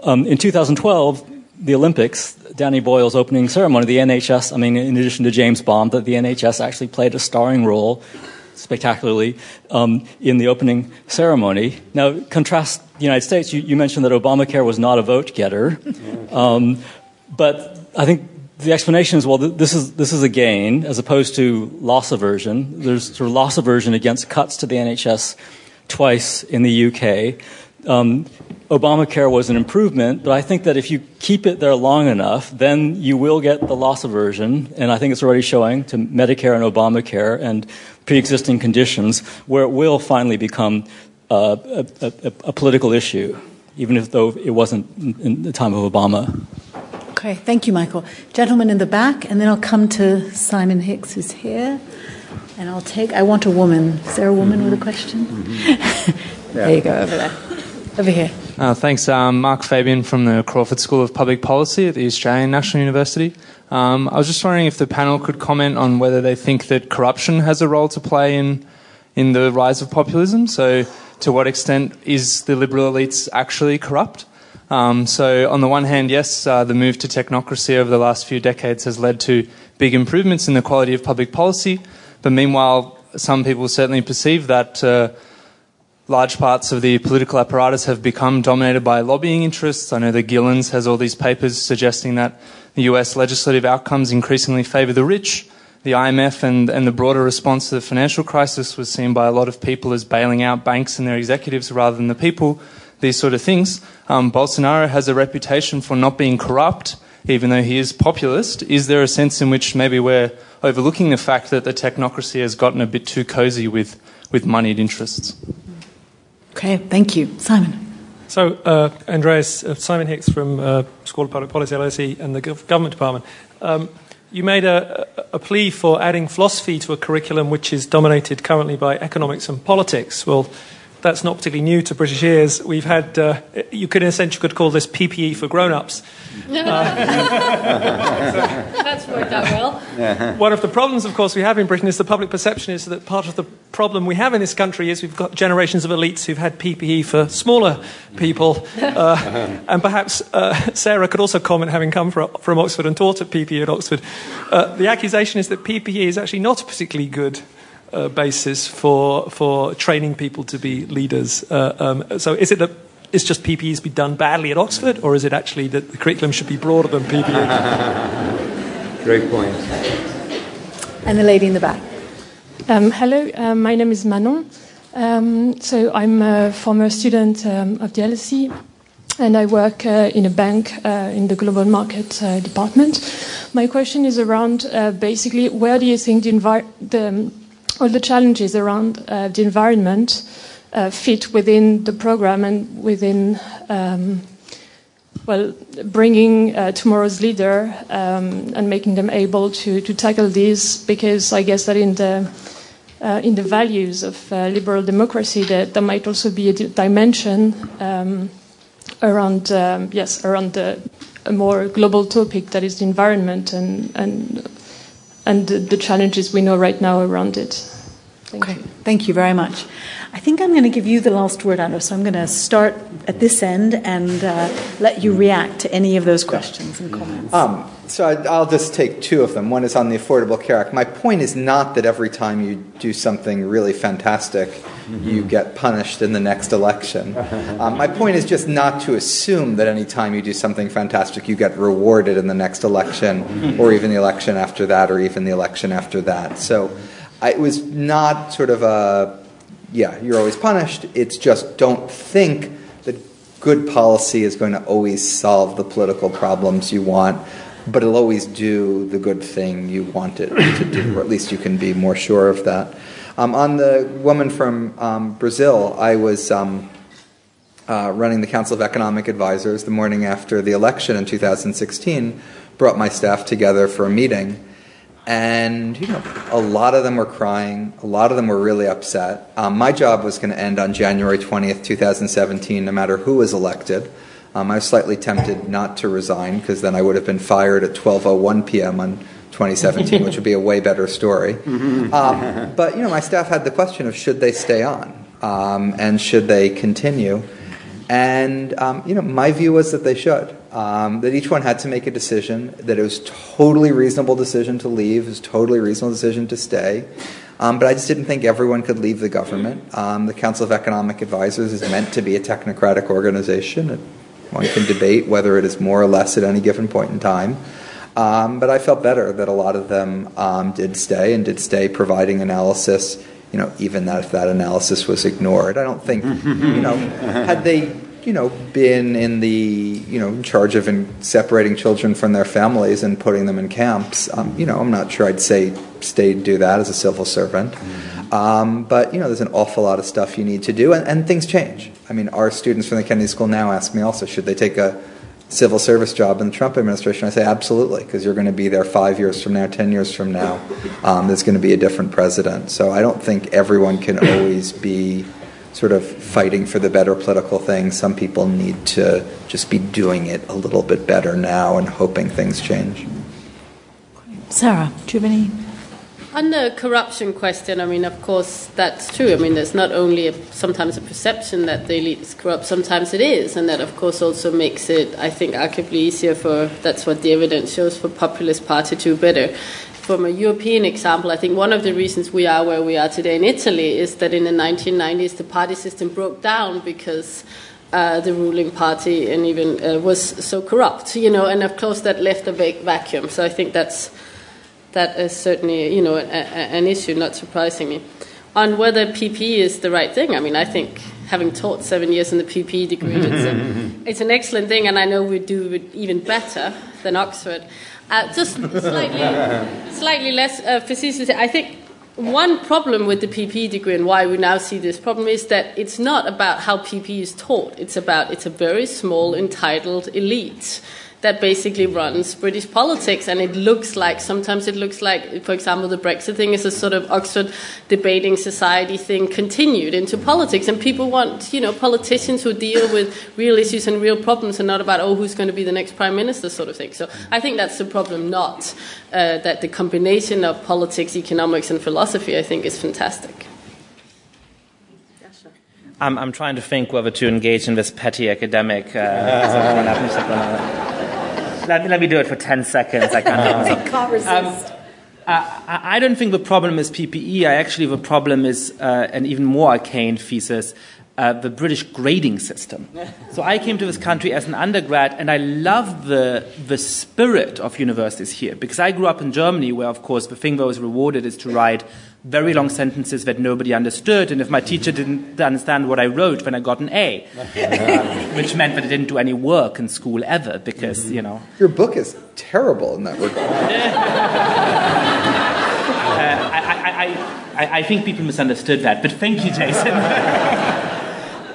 um, in 2012, the Olympics, Danny Boyle's opening ceremony, the NHS, I mean, in addition to James Bond, that the NHS actually played a starring role spectacularly um, in the opening ceremony. Now, contrast the United States, you, you mentioned that Obamacare was not a vote getter, um, but I think the explanation is well, this is this is a gain as opposed to loss aversion. There's sort of loss aversion against cuts to the NHS twice in the UK. Um, Obamacare was an improvement, but I think that if you keep it there long enough, then you will get the loss aversion, and I think it's already showing to Medicare and Obamacare and pre-existing conditions, where it will finally become uh, a, a, a, political issue, even if though it wasn't in the time of Obama. Okay, thank you, Michael. Gentleman in the back, and then I'll come to Simon Hix, who's here. And I'll take, I want a woman. Is there a woman mm-hmm. with a question? Mm-hmm. *laughs* there you go, over there. Over here. Uh, thanks. Um, Mark Fabian from the Crawford School of Public Policy at the Australian National University. Um, I was just wondering if the panel could comment on whether they think that corruption has a role to play in, in the rise of populism. So, to what extent is the liberal elites actually corrupt? Um, so, on the one hand, yes, uh, the move to technocracy over the last few decades has led to big improvements in the quality of public policy. But meanwhile, some people certainly perceive that uh, large parts of the political apparatus have become dominated by lobbying interests. I know that Gilens has all these papers suggesting that the US legislative outcomes increasingly favour the rich. The IMF and, and the broader response to the financial crisis was seen by a lot of people as bailing out banks and their executives rather than the people these sort of things. Um, Bolsonaro has a reputation for not being corrupt, even though he is populist. Is there a sense in which maybe we're overlooking the fact that the technocracy has gotten a bit too cozy with, with moneyed interests? Okay, thank you. Simon. So, uh, Andres, uh, Simon Hix from uh, School of Public Policy, LSE, and the Government Department. Um, you made a, a, plea for adding philosophy to a curriculum which is dominated currently by economics and politics. Well, that's not particularly new to British ears. We've had, uh, you could in a sense, you could call this PPE for grown-ups. *laughs* Uh, that's worked out well. One of the problems, of course, we have in Britain is the public perception is that part of the problem we have in this country is we've got generations of elites who've had PPE for smaller people. *laughs* Uh, and perhaps uh, Sara could also comment, having come from, from Oxford and taught at PPE at Oxford. Uh, the accusation is that PPE is actually not a particularly good uh, basis for for training people to be leaders. Uh, um, so is it that it's just PPEs be done badly at Oxford, or is it actually that the curriculum should be broader than PPE? *laughs* Great point. And the lady in the back. Um, hello, um, my name is Manon. Um, so I'm a former student um, of the LSE. and I work uh, in a bank uh, in the global market uh, department. My question is around uh, basically where do you think the, envi- the um, all the challenges around uh, the environment uh, fit within the program and within um, well bringing tomorrow's leader um, and making them able to, to tackle these because I guess that in the in the values of liberal democracy that there might also be a dimension um, around um, yes around the, a more global topic that is the environment and and and the, the challenges we know right now around it. Thank okay. you. Thank you very much. I think I'm going to give you the last word, Anna. So I'm going to start at this end and uh, let you react to any of those questions and comments. Um, so I'll just take two of them. One is on the Affordable Care Act. My point is not that every time you do something really fantastic, mm-hmm. you get punished in the next election. *laughs* Um, my point is just not to assume that any time you do something fantastic, you get rewarded in the next election, mm-hmm. *laughs* or even the election after that, or even the election after that. So I, it was not sort of a, yeah, you're always punished. It's just don't think that good policy is going to always solve the political problems you want but it'll always do the good thing you want it to do, or at least you can be more sure of that. Um, on the woman from um, Brazil, I was um, uh, running the Council of Economic Advisors the morning after the election in 2016, brought my staff together for a meeting. And you know, a lot of them were crying. A lot of them were really upset. Um, my job was going to end on January 20th, 2017, no matter who was elected. Um, I was slightly tempted not to resign because then I would have been fired at 12:01 p.m. on 2017, which would be a way better story. Um, but you know, my staff had the question of should they stay on um, and should they continue. And um, you know, my view was that they should. Um, that each one had to make a decision. That it was totally reasonable decision to leave. It was totally reasonable decision to stay. Um, but I just didn't think everyone could leave the government. Um, the Council of Economic Advisors is meant to be a technocratic organization. One can debate whether it is more or less at any given point in time. Um, but I felt better that a lot of them um, did stay and did stay providing analysis, you know, even that if that analysis was ignored. I don't think, you know, had they, you know, been in the, you know, in charge of in separating children from their families and putting them in camps, um, you know, I'm not sure I'd say stay do that as a civil servant. Um, but you know, there's an awful lot of stuff you need to do, and, and, things change. I mean, our students from the Kennedy School now ask me also, should they take a civil service job in the Trump administration? I say absolutely, because you're going to be there five years from now, ten years from now. Um, there's going to be a different president. So I don't think everyone can always be sort of fighting for the better political thing. Some people need to just be doing it a little bit better now and hoping things change. Sara, do you have any on the corruption question, I mean, of course, that's true. I mean, there's not only a, sometimes a perception that the elite is corrupt, sometimes it is, and that, of course, also makes it, I think, arguably easier for, that's what the evidence shows, for populist party to do better. From a European example, I think one of the reasons we are where we are today in Italy is that in the 1990s the party system broke down because uh, the ruling party and even uh, was so corrupt, you know, and of course that left a big vacuum. So I think that's that is certainly you know a, a, an issue, not surprisingly. On whether PP is the right thing, I mean, I think having taught seven years in the PP degree, it's, a, *laughs* it's an excellent thing, and I know we do it even better than Oxford. Uh, just slightly, *laughs* slightly less uh, facetiously, I think one problem with the PPE degree and why we now see this problem is that it's not about how PPE is taught. It's about it's a very small entitled elite that basically runs British politics. And it looks like, sometimes it looks like, for example, the Brexit thing is a sort of Oxford debating society thing continued into politics. And people want, you know, politicians who deal with real issues and real problems and not about, oh, who's going to be the next prime minister sort of thing. So I think that's the problem, not uh, that the combination of politics, economics, and philosophy, I think, is fantastic. I'm, I'm trying to think whether to engage in this petty academic. Uh, *laughs* let, let me do it for 10 seconds. I can't. *laughs* um, I, I don't think the problem is PPE. I actually the problem is uh, an even more arcane thesis. uh, the British grading system. *laughs* so I came to this country as an undergrad, and I love the, the spirit of universities here because I grew up in Germany, where, of course, the thing that was rewarded is to write very long sentences that nobody understood, and if my teacher didn't understand what I wrote, then I got an A, *laughs* which meant that I didn't do any work in school ever because, mm-hmm. you know. Your book is terrible in that regard. uh, I, I, I, I, think people misunderstood that, but thank you, Jason. *laughs*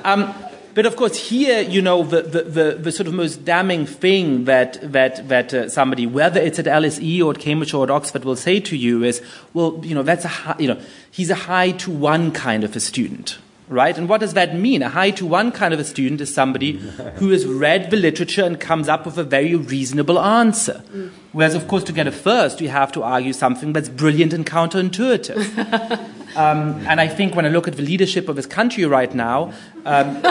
Um, but of course, here, you know, the, the, the, the, sort of most damning thing that, that, that uh, somebody, whether it's at LSE or at Cambridge or at Oxford, will say to you is, well, you know, that's a high, you know, he's a high to one kind of a student right? And what does that mean? A high to one kind of a student is somebody *laughs* who has read the literature and comes up with a very reasonable answer. Whereas, of course, to get a first, you have to argue something that's brilliant and counterintuitive. *laughs* um, and I think when I look at the leadership of this country right now, um, *laughs*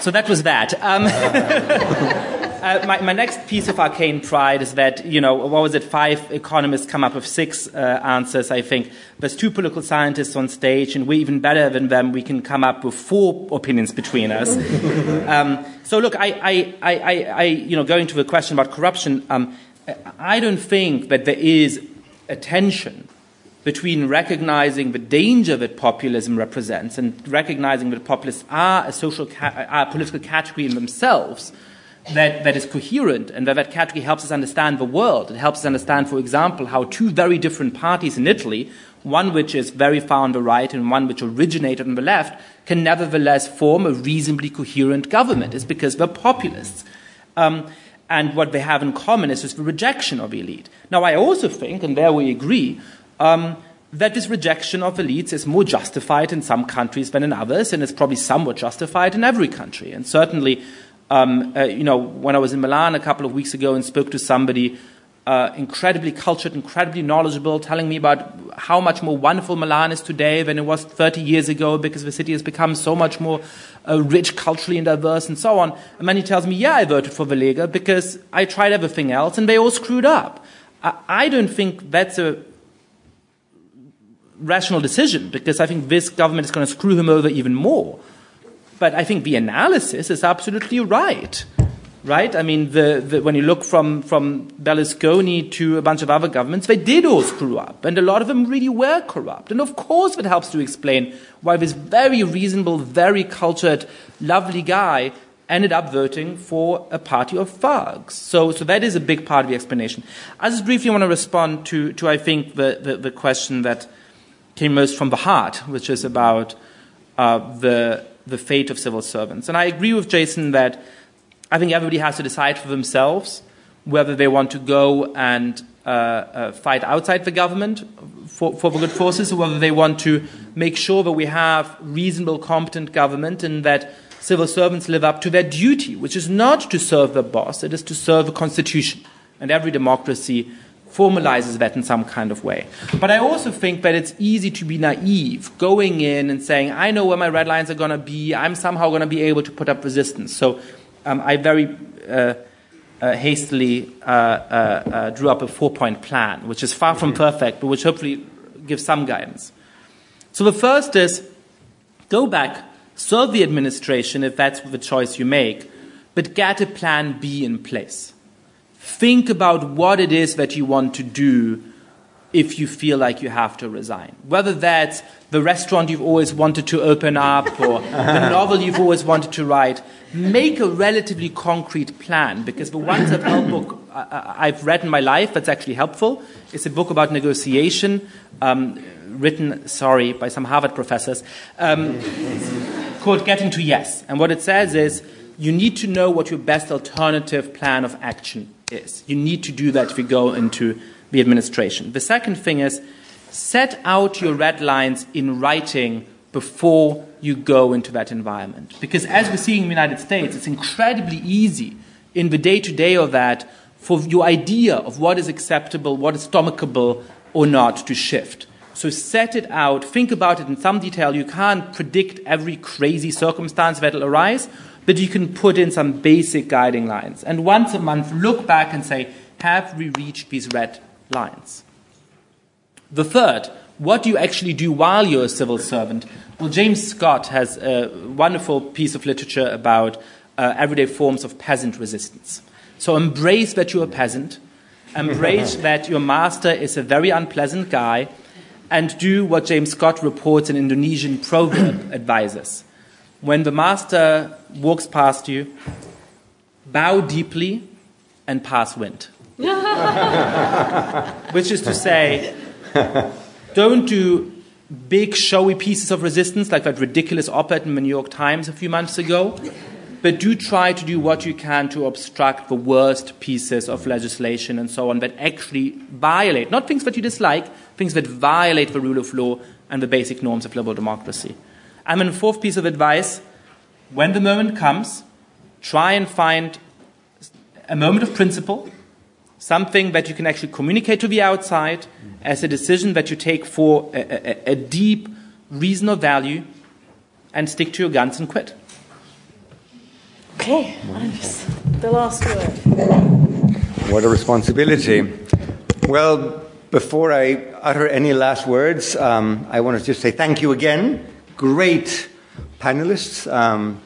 so that was that. Um, *laughs* uh, my, my, next piece of arcane pride is that, you know, what was it? Five economists come up with six uh, answers, I think. There's two political scientists on stage, and we're even better than them. We can come up with four opinions between us. *laughs* um, so, look, I, I, I, I, you know, going to the question about corruption, um, I don't think that there is a tension between recognizing the danger that populism represents and recognizing that populists are a social, ca- are a political category in themselves that, that is coherent and that that category helps us understand the world. It helps us understand, for example, how two very different parties in Italy, one which is very far on the right and one which originated on the left, can nevertheless form a reasonably coherent government. It's because they're populists. Um, and what they have in common is just the rejection of elite. Now, I also think, and there we agree, um, that this rejection of elites is more justified in some countries than in others, and it's probably somewhat justified in every country. And certainly, um, uh, you know, when I was in Milan a couple of weeks ago and spoke to somebody uh, incredibly cultured, incredibly knowledgeable, telling me about how much more wonderful Milan is today than it was 30 years ago because the city has become so much more uh, rich culturally and diverse and so on. And then he tells me, yeah, I voted for the Lega because I tried everything else and they all screwed up. I, I don't think that's a rational decision because I think this government is going to screw him over even more. But I think the analysis is absolutely right. Right? I mean, the, the, when you look from, from Berlusconi to a bunch of other governments, they did all screw up. And a lot of them really were corrupt. And of course, it helps to explain why this very reasonable, very cultured, lovely guy ended up voting for a party of thugs. So, so that is a big part of the explanation. I just briefly want to respond to, to I think, the, the, the question that came most from the heart, which is about uh, the the fate of civil servants. And I agree with Jason that I think everybody has to decide for themselves whether they want to go and uh, uh, fight outside the government for, for the good forces or whether they want to make sure that we have reasonable, competent government and that civil servants live up to their duty, which is not to serve the boss, it is to serve the constitution. And every democracy formalizes that in some kind of way. But I also think that it's easy to be naive, going in and saying, I know where my red lines are going to be, I'm somehow going to be able to put up resistance. So um, I very uh, uh, hastily uh, uh, uh drew up a four point plan, which is far from perfect, but which hopefully gives some guidance. So the first is go back, serve the administration if that's the choice you make, but get a plan B in place. Think about what it is that you want to do if you feel like you have to resign. Whether that's the restaurant you've always wanted to open up or the *laughs* novel you've always wanted to write, make a relatively concrete plan because the one self-help book I've read in my life that's actually helpful is a book about negotiation um, written, sorry, by some Harvard professors um, called Getting to Yes. And what it says is you need to know what your best alternative plan of action is. You need to do that if you go into the administration. The second thing is set out your red lines in writing before you go into that environment. Because as we're seeing in the United States, it's incredibly easy in the day to day of that for your idea of what is acceptable, what is stomachable or not to shift. So set it out, think about it in some detail. You can't predict every crazy circumstance that will arise, but you can put in some basic guiding lines. And once a month, look back and say, have we reached these red lines? The third, what do you actually do while you're a civil servant? Well, James Scott has a wonderful piece of literature about uh, everyday forms of peasant resistance. So embrace that you're a peasant, *laughs* embrace that your master is a very unpleasant guy, and do what James Scott reports in Indonesian proverb *clears throat* advises. When the master walks past you, bow deeply and pass wind. *laughs* Which is to say, don't do big showy pieces of resistance like that ridiculous op ed in the New York Times a few months ago, but do try to do what you can to obstruct the worst pieces of legislation and so on that actually violate, not things that you dislike, things that violate the rule of law and the basic norms of liberal democracy. And then, fourth piece of advice when the moment comes, try and find a moment of principle, something that you can actually communicate to the outside as a decision that you take for a, a, a deep reason of value, and stick to your guns and quit. Okay, the last word. What a responsibility. Well, before I utter any last words, um, I want to just say thank you again. Great panelists. Um,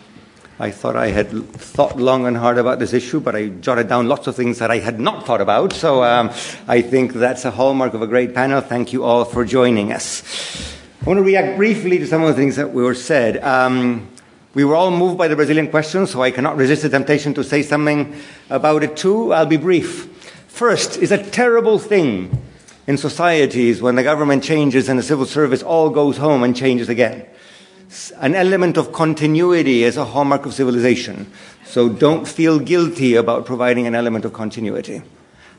I thought I had thought long and hard about this issue, but I jotted down lots of things that I had not thought about. So um, I think that's a hallmark of a great panel. Thank you all for joining us. I want to react briefly to some of the things that were said. Um, we were all moved by the Brazilian question, so I cannot resist the temptation to say something about it too. I'll be brief. First, it's a terrible thing in societies when the government changes and the civil service all goes home and changes again an element of continuity is a hallmark of civilization. So don't feel guilty about providing an element of continuity.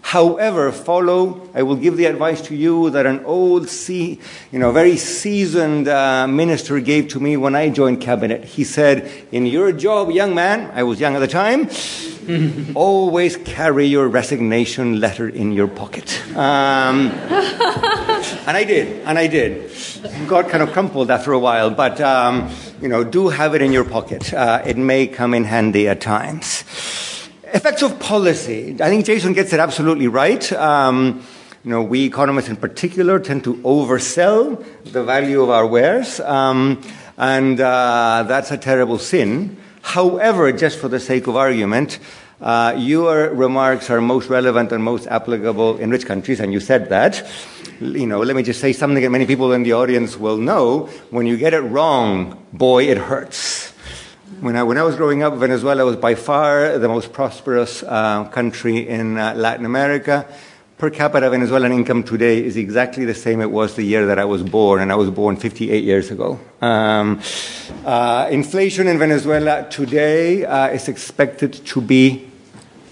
However, follow, I will give the advice to you that an old, you know, very seasoned uh, minister gave to me when I joined cabinet. He said, In your job, young man, I was young at the time, *laughs* always carry your resignation letter in your pocket. Um, *laughs* and I did, and I did. Got kind of crumpled after a while, but um, you know, do have it in your pocket. Uh, it may come in handy at times. Effects of policy. I think Jason gets it absolutely right. Um, you know, we economists in particular tend to oversell the value of our wares, um, and uh, that's a terrible sin. However, just for the sake of argument, uh, your remarks are most relevant and most applicable in rich countries, and you said that. You know, let me just say something that many people in the audience will know. When you get it wrong, boy, it hurts. When I, when I was growing up, Venezuela was by far the most prosperous uh, country in uh, Latin America. Per capita Venezuelan income today is exactly the same it was the year that I was born, and I was born 58 years ago. Um, uh, inflation in Venezuela today uh, is expected to be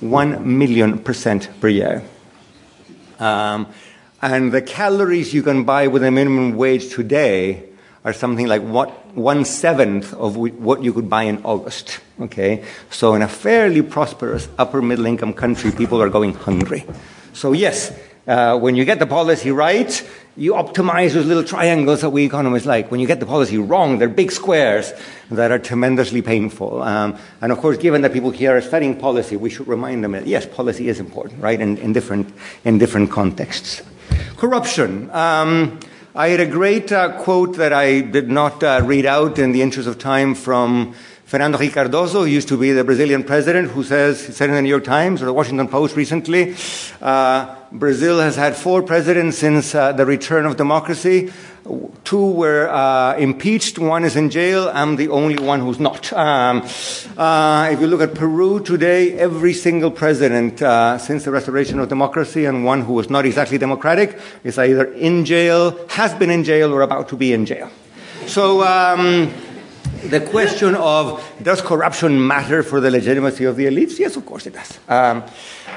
1 million percent per year. Um, and the calories you can buy with a minimum wage today are something like what, one seventh of what you could buy in August. Okay? So, in a fairly prosperous upper middle income country, people are going hungry. So, yes, uh, when you get the policy right, you optimize those little triangles that we economists like. When you get the policy wrong, they're big squares that are tremendously painful. Um, and of course, given that people here are studying policy, we should remind them that yes, policy is important, right, in, in different, in different contexts. Corruption. Um, I had a great uh, quote that I did not uh, read out in the interest of time from Fernando Henrique Cardoso, who used to be the Brazilian president, who says, he said in the New York Times or the Washington Post recently, uh, Brazil has had four presidents since uh, the return of democracy. Two were uh, impeached, one is in jail, I'm the only one who's not. *laughs* Um, uh, if you look at Peru today, every single president uh, since the restoration of democracy and one who was not exactly democratic is either in jail, has been in jail, or about to be in jail. So, um, the question of does corruption matter for the legitimacy of the elites? Yes, of course it does. Um,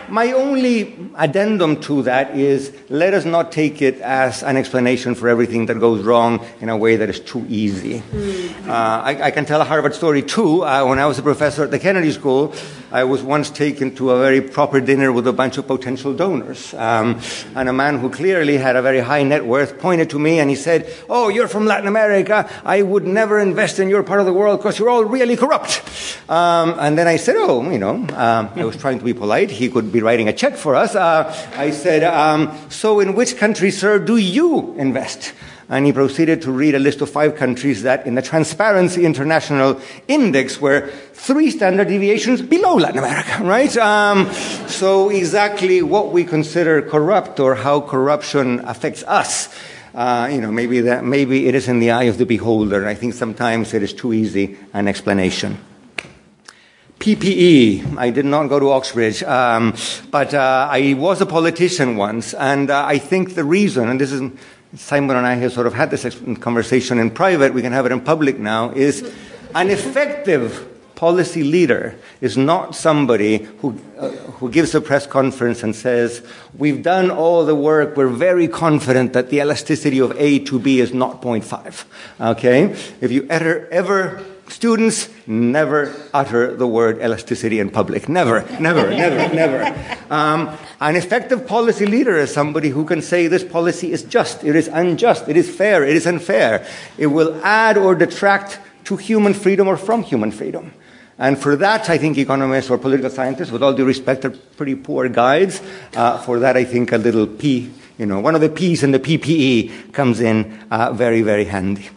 my only addendum to that is let us not take it as an explanation for everything that goes wrong in a way that is too easy. Mm. Uh, I, I, can tell a Harvard story too. Uh, when I was a professor at the Kennedy School, I was once taken to a very proper dinner with a bunch of potential donors. Um, and a man who clearly had a very high net worth pointed to me and he said, Oh, you're from Latin America. I would never invest in your part of the world because you're all really corrupt. Um, and then I said, Oh, you know, um, I was trying to be polite. He could be writing a check for us. Uh, I said, um, So, in which country, sir, do you invest? And he proceeded to read a list of five countries that, in the Transparency International Index, were three standard deviations below Latin America, right? Um, so, exactly what we consider corrupt or how corruption affects us. Uh, you know, maybe that maybe it is in the eye of the beholder. I think sometimes it is too easy an explanation. PPE. I did not go to Oxbridge, um, but uh, I was a politician once, and uh, I think the reason, and this is Simon and I have sort of had this conversation in private, we can have it in public now, is an effective policy leader is not somebody who, uh, who gives a press conference and says, We've done all the work, we're very confident that the elasticity of A to B is not 0.5. Okay? If you ever, ever students never utter the word elasticity in public. Never, never, *laughs* never, never. Um, an effective policy leader is somebody who can say this policy is just, it is unjust, it is fair, it is unfair. It will add or detract to human freedom or from human freedom. And for that, I think economists or political scientists, with all due respect, are pretty poor guides. Uh, for that, I think a little P, you know, one of the P's in the PPE comes in uh, very, very handy.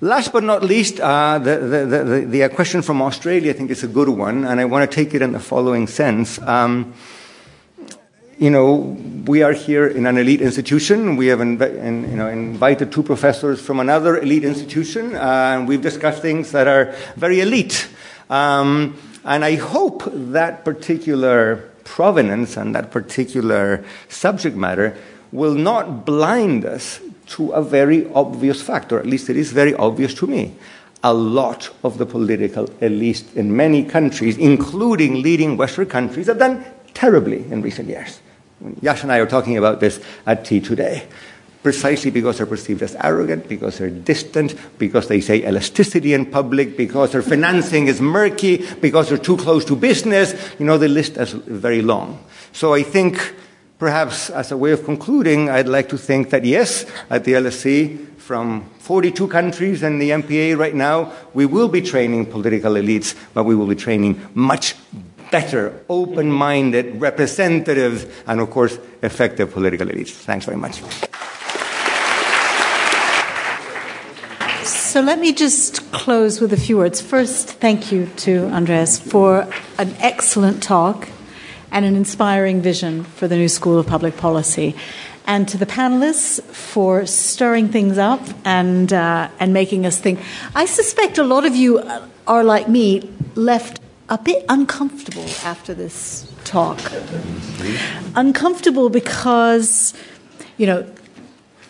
Last but not least, uh, the, the, the, the, question from Australia, I think, is a good one, and I want to take it in the following sense. Um, you know, we are here in an elite institution. We have inv- in, you know, invited two professors from another elite institution, uh, and we've discussed things that are very elite. Um, and I hope that particular provenance and that particular subject matter will not blind us to a very obvious fact, or at least it is very obvious to me. A lot of the political elite in many countries, including leading Western countries, have done terribly in recent years. Yash and I are talking about this at tea today precisely because they're perceived as arrogant, because they're distant, because they say elasticity in public, because their financing is murky, because they're too close to business. You know, the list is very long. So I think, perhaps as a way of concluding, I'd like to think that yes, at the LSE, from 42 countries and the MPA right now, we will be training political elites, but we will be training much better, open minded, representative, and of course, effective political elites. Thanks very much. So let me just close with a few words. First, thank you to Andres for an excellent talk and an inspiring vision for the new School of Public Policy. And to the panelists for stirring things up and, uh, and making us think. I suspect a lot of you are, like me, left a bit uncomfortable after this talk. Uncomfortable because, you know,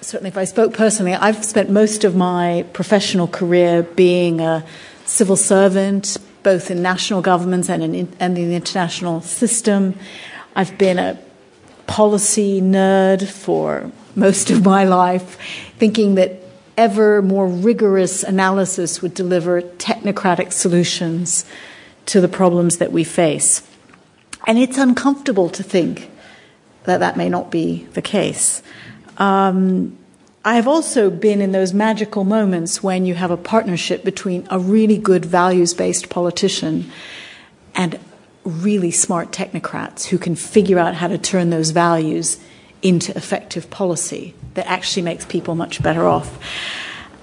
certainly if I spoke personally, I've spent most of my professional career being a civil servant, both in national governments and in, and in the international system. I've been a policy nerd for most of my life, thinking that ever more rigorous analysis would deliver technocratic solutions to the problems that we face. And it's uncomfortable to think that that may not be the case. Um, I have also been in those magical moments when you have a partnership between a really good values based politician and really smart technocrats who can figure out how to turn those values into effective policy that actually makes people much better off.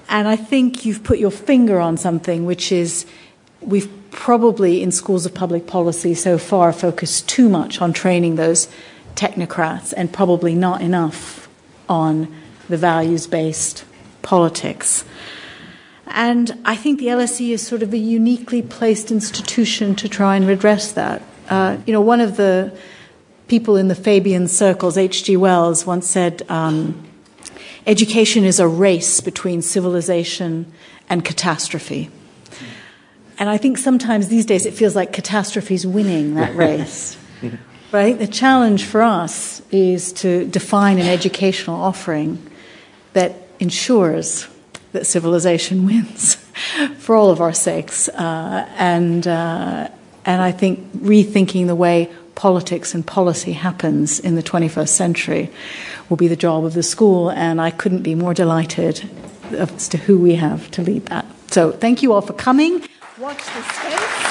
And I think you've put your finger on something, which is we've probably in schools of public policy so far focused too much on training those technocrats and probably not enough on the values based politics. And I think the LSE is sort of a uniquely placed institution to try and redress that. Uh, you know, one of the people in the Fabian circles, H.G. Wells, once said, um, Education is a race between civilization and catastrophe. And I think sometimes these days it feels like catastrophe's winning that *laughs* race. But I think the challenge for us is to define an educational offering that ensures that civilization *laughs* wins for all of our sakes. Uh, and, uh, and I think rethinking the way politics and policy happens in the 21st century will be the job of the school. And I couldn't be more delighted as to who we have to lead that. So thank you all for coming. Watch this space.